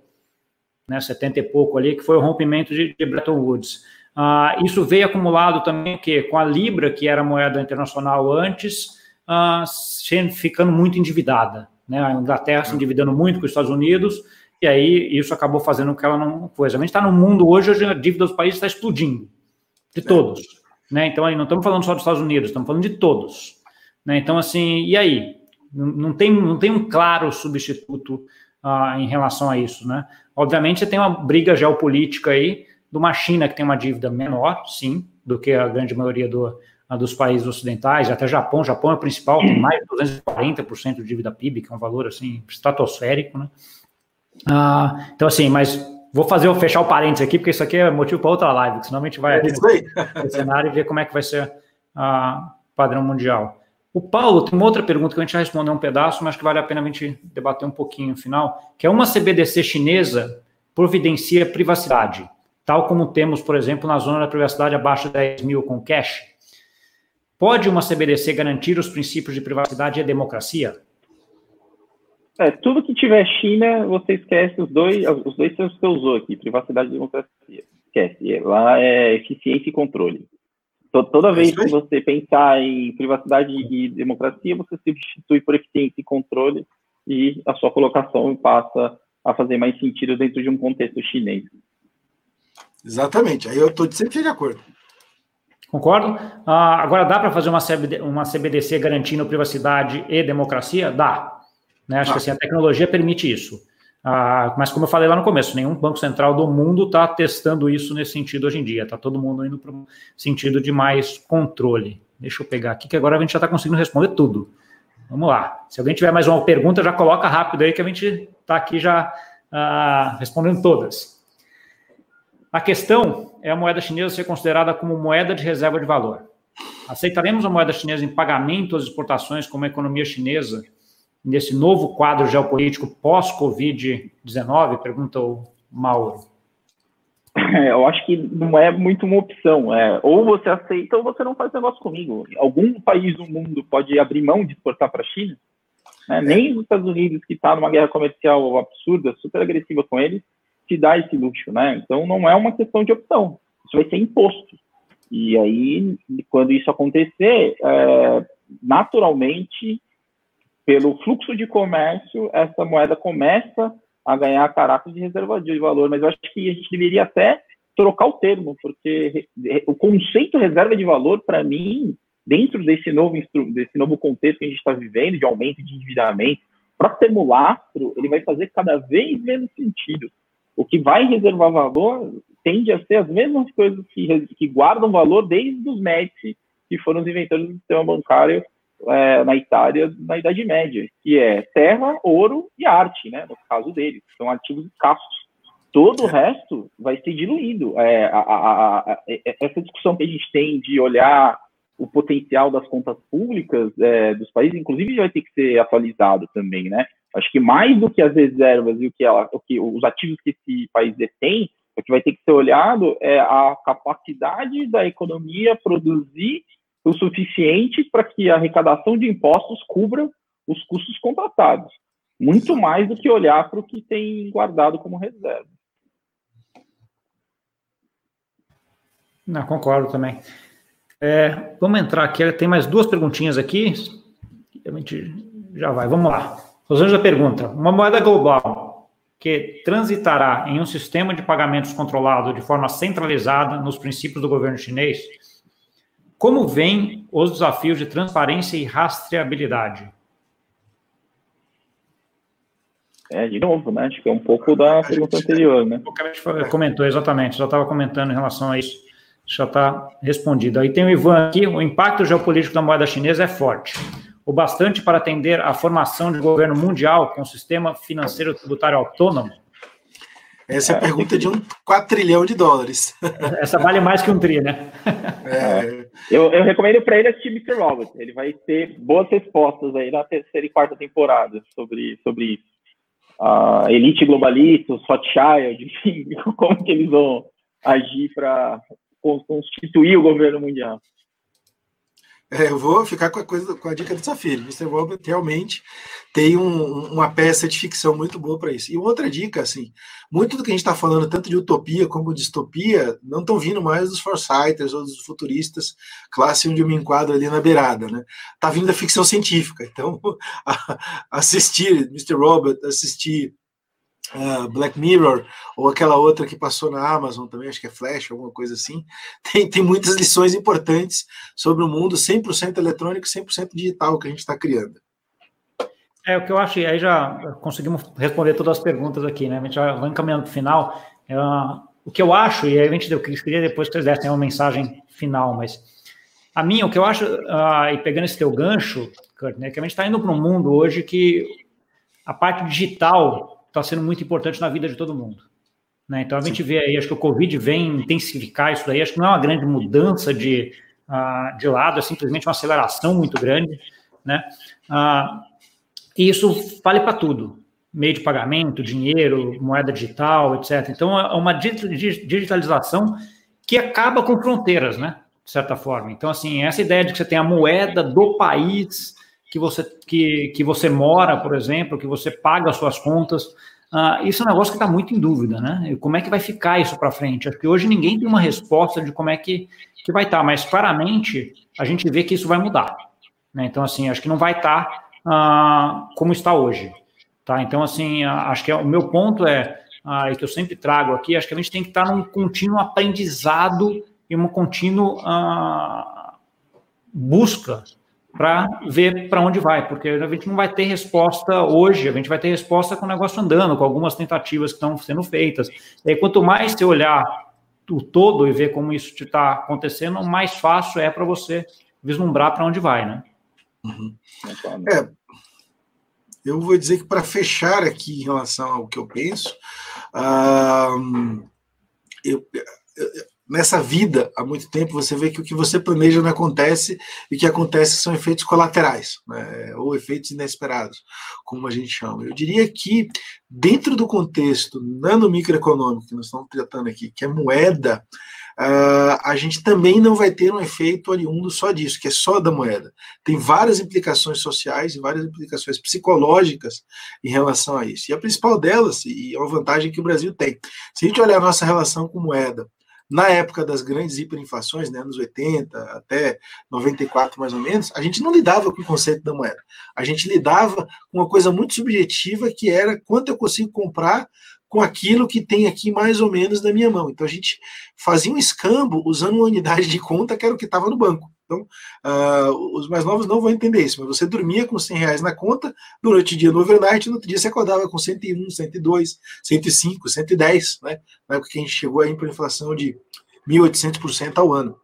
né, 70 e pouco ali, que foi o rompimento de, de Bretton Woods. Ah, isso veio acumulado também que com a Libra, que era moeda internacional antes, ah, ficando muito endividada. Né? A Inglaterra se endividando muito com os Estados Unidos, e aí isso acabou fazendo com que ela não coisa. A gente está no mundo hoje, hoje a dívida dos países está explodindo, de todos. Né? Então, aí não estamos falando só dos Estados Unidos, estamos falando de todos. Né? Então, assim, e aí? Não tem, não tem um claro substituto ah, em relação a isso, né? Obviamente, você tem uma briga geopolítica aí de uma China que tem uma dívida menor, sim, do que a grande maioria do, dos países ocidentais, até Japão. Japão é o principal, tem mais de 240% de dívida PIB, que é um valor assim estratosférico, né? Ah, então, assim, mas vou fazer eu fechar o parênteses aqui, porque isso aqui é motivo para outra live, senão a gente vai é aqui no, cenário e ver como é que vai ser o ah, padrão mundial. O Paulo tem uma outra pergunta que a gente já respondeu um pedaço, mas que vale a pena a gente debater um pouquinho no final, que é uma CBDC chinesa providencia privacidade, tal como temos, por exemplo, na zona da privacidade abaixo de 10 mil com cash. Pode uma CBDC garantir os princípios de privacidade e democracia? É, tudo que tiver China, você esquece os dois, os dois termos que você usou aqui, privacidade e democracia. Esquece. Lá é eficiência e controle. Toda vez que você pensar em privacidade e democracia, você substitui por eficiência e controle e a sua colocação passa a fazer mais sentido dentro de um contexto chinês. Exatamente, aí eu estou sempre de acordo. Concordo? Ah, agora, dá para fazer uma, CBD, uma CBDC garantindo privacidade e democracia? Dá. Né? Acho ah. que assim, a tecnologia permite isso. Ah, mas como eu falei lá no começo, nenhum banco central do mundo está testando isso nesse sentido hoje em dia. Está todo mundo indo para o sentido de mais controle. Deixa eu pegar aqui, que agora a gente já está conseguindo responder tudo. Vamos lá. Se alguém tiver mais uma pergunta, já coloca rápido aí, que a gente está aqui já ah, respondendo todas. A questão é a moeda chinesa ser considerada como moeda de reserva de valor. Aceitaremos a moeda chinesa em pagamento às exportações como a economia chinesa nesse novo quadro geopolítico pós-Covid-19? Pergunta o Mauro. É, eu acho que não é muito uma opção. É, ou você aceita ou você não faz negócio comigo. Algum país do mundo pode abrir mão de exportar para a China? Né? Nem os Estados Unidos, que está numa guerra comercial absurda, super agressiva com eles, te dá esse luxo. Né? Então não é uma questão de opção. Isso vai ser imposto. E aí, quando isso acontecer, é, naturalmente, pelo fluxo de comércio, essa moeda começa a ganhar caráter de reserva de valor. Mas eu acho que a gente deveria até trocar o termo, porque o conceito reserva de valor, para mim, dentro desse novo, desse novo contexto que a gente está vivendo, de aumento de endividamento, próprio termo lastro, ele vai fazer cada vez menos sentido. O que vai reservar valor tende a ser as mesmas coisas que, que guardam valor desde os Médici, que foram os inventores do sistema bancário é, na Itália na Idade Média, que é terra, ouro e arte, né? No caso deles, são ativos escassos. Todo o resto vai ser diluído. É, a, a, a, essa discussão que a gente tem de olhar o potencial das contas públicas é, dos países, inclusive, vai ter que ser atualizado também, né? Acho que mais do que as reservas e o que, ela, o que os ativos que esse país detém, o que vai ter que ser olhado é a capacidade da economia produzir o suficiente para que a arrecadação de impostos cubra os custos contratados, muito mais do que olhar para o que tem guardado como reserva. Não, concordo também. É, vamos entrar aqui, tem mais duas perguntinhas aqui, a gente já vai, vamos lá. Rosângela pergunta, uma moeda global que transitará em um sistema de pagamentos controlado de forma centralizada nos princípios do governo chinês, como vêm os desafios de transparência e rastreabilidade? É, de novo, né? Acho que é um pouco da pergunta anterior, né? O que a gente comentou, exatamente. Já estava comentando em relação a isso. Já está respondido. Aí tem o Ivan aqui. O impacto geopolítico da moeda chinesa é forte. O bastante para atender à formação de governo mundial com sistema financeiro tributário autônomo essa é a pergunta de um 4 trilhão de dólares. Essa vale mais que um tri, né? É. Eu, eu, recomendo para ele assistir Mr. Robot. Ele vai ter boas respostas aí na terceira e quarta temporada sobre, sobre isso. A elite globalista, os Rothschild, <laughs> enfim, como que eles vão agir para constituir o governo mundial. É, eu vou ficar com a, coisa, com a dica do Safiri. Mr. Robert realmente tem um, uma peça de ficção muito boa para isso. E outra dica, assim, muito do que a gente está falando, tanto de utopia como de distopia, não estão vindo mais dos forsighters ou dos futuristas, classe onde eu me enquadro ali na beirada, né? Está vindo da ficção científica. Então, <laughs> assistir Mr. Robert, assistir uh, Black Mirror, ou aquela outra que passou na Amazon também, acho que é Flash, alguma coisa assim, <laughs> tem, tem muitas lições importantes sobre o mundo 100% eletrônico, 100% digital que a gente está criando. É, o que eu acho, e aí já conseguimos responder todas as perguntas aqui, né? A gente já vai encaminhando para o final. É, o que eu acho, e aí a gente deu, queria depois que vocês dessem uma mensagem final, mas a minha, o que eu acho, uh, e pegando esse teu gancho, Kurt, né, que a gente está indo para um mundo hoje que a parte digital está sendo muito importante na vida de todo mundo. Né? Então a gente vê aí, acho que o Covid vem intensificar isso daí, acho que não é uma grande mudança de, uh, de lado, é simplesmente uma aceleração muito grande. Né? Uh, e isso vale para tudo. Meio de pagamento, dinheiro, moeda digital, etc. Então é uma digitalização que acaba com fronteiras, né? De certa forma. Então, assim, essa ideia de que você tem a moeda do país que você, que, que você mora, por exemplo, que você paga as suas contas. Uh, isso é um negócio que está muito em dúvida, né? E como é que vai ficar isso para frente? Acho que hoje ninguém tem uma resposta de como é que, que vai estar, tá, mas claramente a gente vê que isso vai mudar. Né? Então, assim, acho que não vai estar tá, uh, como está hoje. Tá? Então, assim, uh, acho que é, o meu ponto é, e que eu sempre trago aqui, acho que a gente tem que estar tá num contínuo aprendizado e uma contínua busca para ver para onde vai, porque a gente não vai ter resposta hoje, a gente vai ter resposta com o negócio andando, com algumas tentativas que estão sendo feitas. E aí, quanto mais você olhar o todo e ver como isso está acontecendo, mais fácil é para você vislumbrar para onde vai, né? Uhum. É, eu vou dizer que para fechar aqui em relação ao que eu penso, uh, eu, eu, nessa vida há muito tempo você vê que o que você planeja não acontece e o que acontece são efeitos colaterais, né, ou efeitos inesperados, como a gente chama. Eu diria que dentro do contexto nano-microeconômico que nós estamos tratando aqui, que é moeda, uh, a gente também não vai ter um efeito oriundo só disso, que é só da moeda. Tem várias implicações sociais e várias implicações psicológicas em relação a isso. E a principal delas, e é uma vantagem que o Brasil tem, se a gente olhar a nossa relação com moeda, na época das grandes hiperinflações, né, anos 80 até 94 mais ou menos, a gente não lidava com o conceito da moeda. A gente lidava com uma coisa muito subjetiva que era quanto eu consigo comprar com aquilo que tem aqui mais ou menos na minha mão. Então a gente fazia um escambo usando uma unidade de conta que era o que estava no banco. Então, uh, os mais novos não vão entender isso, mas você dormia com 100 reais na conta durante o dia no overnight, no outro dia você acordava com 101, 102, 105, 110, né? Na época que a gente chegou aí para inflação de 1.800% ao ano.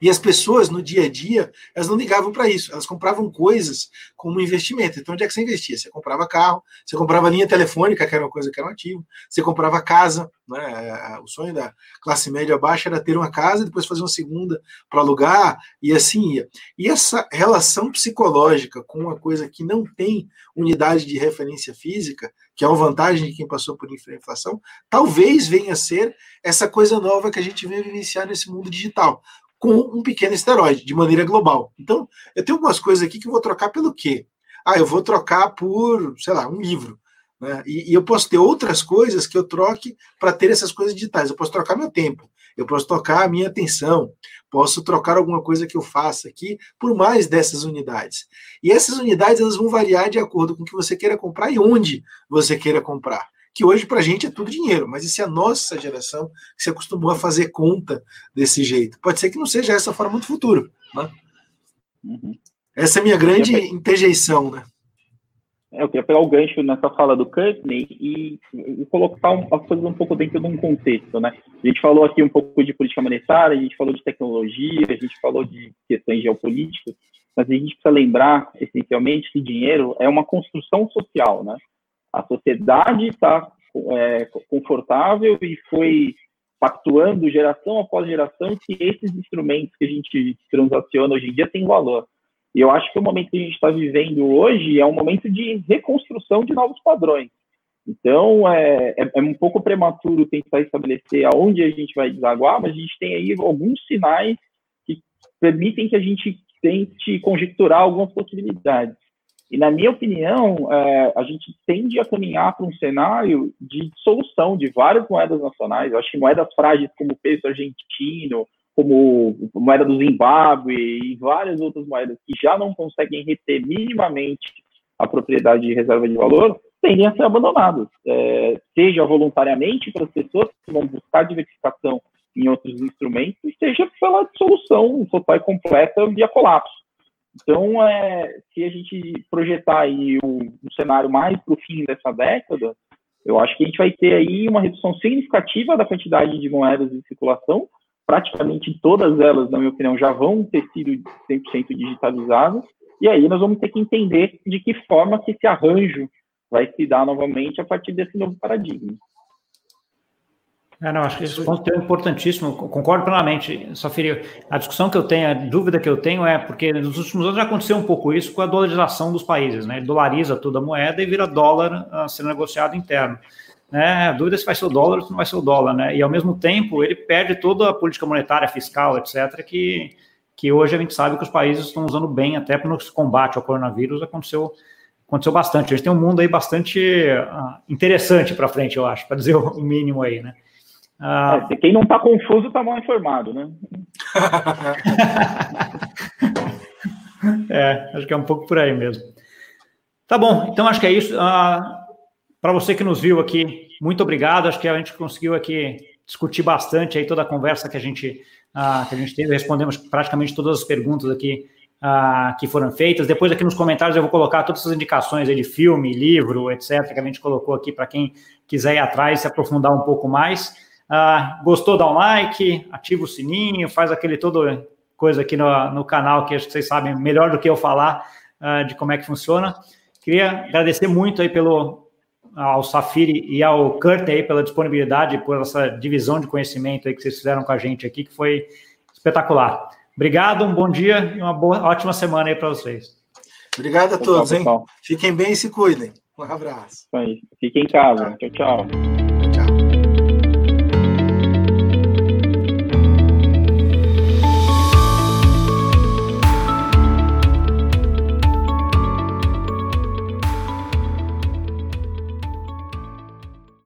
E as pessoas, no dia a dia, elas não ligavam para isso. Elas compravam coisas como investimento. Então, onde é que você investia? Você comprava carro, você comprava linha telefônica, que era uma coisa que era um ativo, você comprava casa. Né? O sonho da classe média baixa era ter uma casa, depois fazer uma segunda para alugar, e assim ia. E essa relação psicológica com uma coisa que não tem unidade de referência física, que é uma vantagem de quem passou por inflação, talvez venha a ser essa coisa nova que a gente vem vivenciar nesse mundo digital com um pequeno esteroide, de maneira global. Então, eu tenho algumas coisas aqui que eu vou trocar pelo quê? Ah, eu vou trocar por, sei lá, um livro. Né? E, e eu posso ter outras coisas que eu troque para ter essas coisas digitais. Eu posso trocar meu tempo, eu posso trocar a minha atenção, posso trocar alguma coisa que eu faça aqui por mais dessas unidades. E essas unidades elas vão variar de acordo com o que você queira comprar e onde você queira comprar que hoje para a gente é tudo dinheiro, mas isso é a nossa geração que se acostumou a fazer conta desse jeito. Pode ser que não seja essa forma do futuro. Né? Uhum. Essa é a minha grande pegar... interjeição, né? É, eu queria pegar o gancho nessa fala do Courtney e, e colocar um, as coisas um pouco dentro de um contexto, né? A gente falou aqui um pouco de política monetária, a gente falou de tecnologia, a gente falou de questões geopolíticas, mas a gente precisa lembrar, essencialmente, que dinheiro é uma construção social, né? A sociedade está é, confortável e foi pactuando geração após geração que esses instrumentos que a gente transaciona hoje em dia têm valor. E eu acho que o momento que a gente está vivendo hoje é um momento de reconstrução de novos padrões. Então, é, é, é, um pouco prematuro tentar estabelecer aonde a gente vai desaguar, mas a gente tem aí alguns sinais que permitem que a gente tente conjecturar algumas possibilidades. E, na minha opinião, é, a gente tende a caminhar para um cenário de solução de várias moedas nacionais. Eu acho que moedas frágeis como o peso argentino, como moeda do Zimbábue e várias outras moedas que já não conseguem reter minimamente a propriedade de reserva de valor, tendem a ser abandonadas, é, seja voluntariamente para as pessoas que vão buscar diversificação em outros instrumentos, seja pela dissolução total e completa via colapso. Então, é, se a gente projetar aí um, um cenário mais para o fim dessa década, eu acho que a gente vai ter aí uma redução significativa da quantidade de moedas em circulação. Praticamente todas elas, na minha opinião, já vão ter sido 100% digitalizadas. E aí nós vamos ter que entender de que forma que esse arranjo vai se dar novamente a partir desse novo paradigma. É, não, acho que esse ponto é importantíssimo, concordo plenamente, Safiri. A discussão que eu tenho, a dúvida que eu tenho é porque nos últimos anos já aconteceu um pouco isso com a dolarização dos países, né? Ele dolariza toda a moeda e vira dólar a ser negociado interno. Né? A dúvida é se vai ser o dólar ou se não vai ser o dólar, né? E ao mesmo tempo ele perde toda a política monetária, fiscal, etc., que, que hoje a gente sabe que os países estão usando bem, até para no combate ao coronavírus aconteceu aconteceu bastante. A gente tem um mundo aí bastante uh, interessante para frente, eu acho, para dizer o mínimo aí, né? Ah, é, quem não está confuso está mal informado, né? <laughs> é, acho que é um pouco por aí mesmo. Tá bom, então acho que é isso. Ah, Para você que nos viu aqui, muito obrigado. Acho que a gente conseguiu aqui discutir bastante aí toda a conversa que a gente, ah, que a gente teve. Respondemos praticamente todas as perguntas aqui ah, que foram feitas. Depois aqui nos comentários eu vou colocar todas essas indicações aí de filme, livro, etc., que a gente colocou aqui para quem quiser ir atrás e se aprofundar um pouco mais. Ah, gostou, dá um like, ativa o sininho, faz aquele todo coisa aqui no, no canal que acho que vocês sabem melhor do que eu falar ah, de como é que funciona. Queria agradecer muito aí pelo, ao Safiri e ao Kurt aí pela disponibilidade, por essa divisão de conhecimento aí que vocês fizeram com a gente aqui, que foi espetacular. Obrigado, um bom dia e uma boa, ótima semana aí para vocês. Obrigado a todos, hein? Fiquem bem e se cuidem. Um abraço. Fiquem em casa. Tchau, tchau.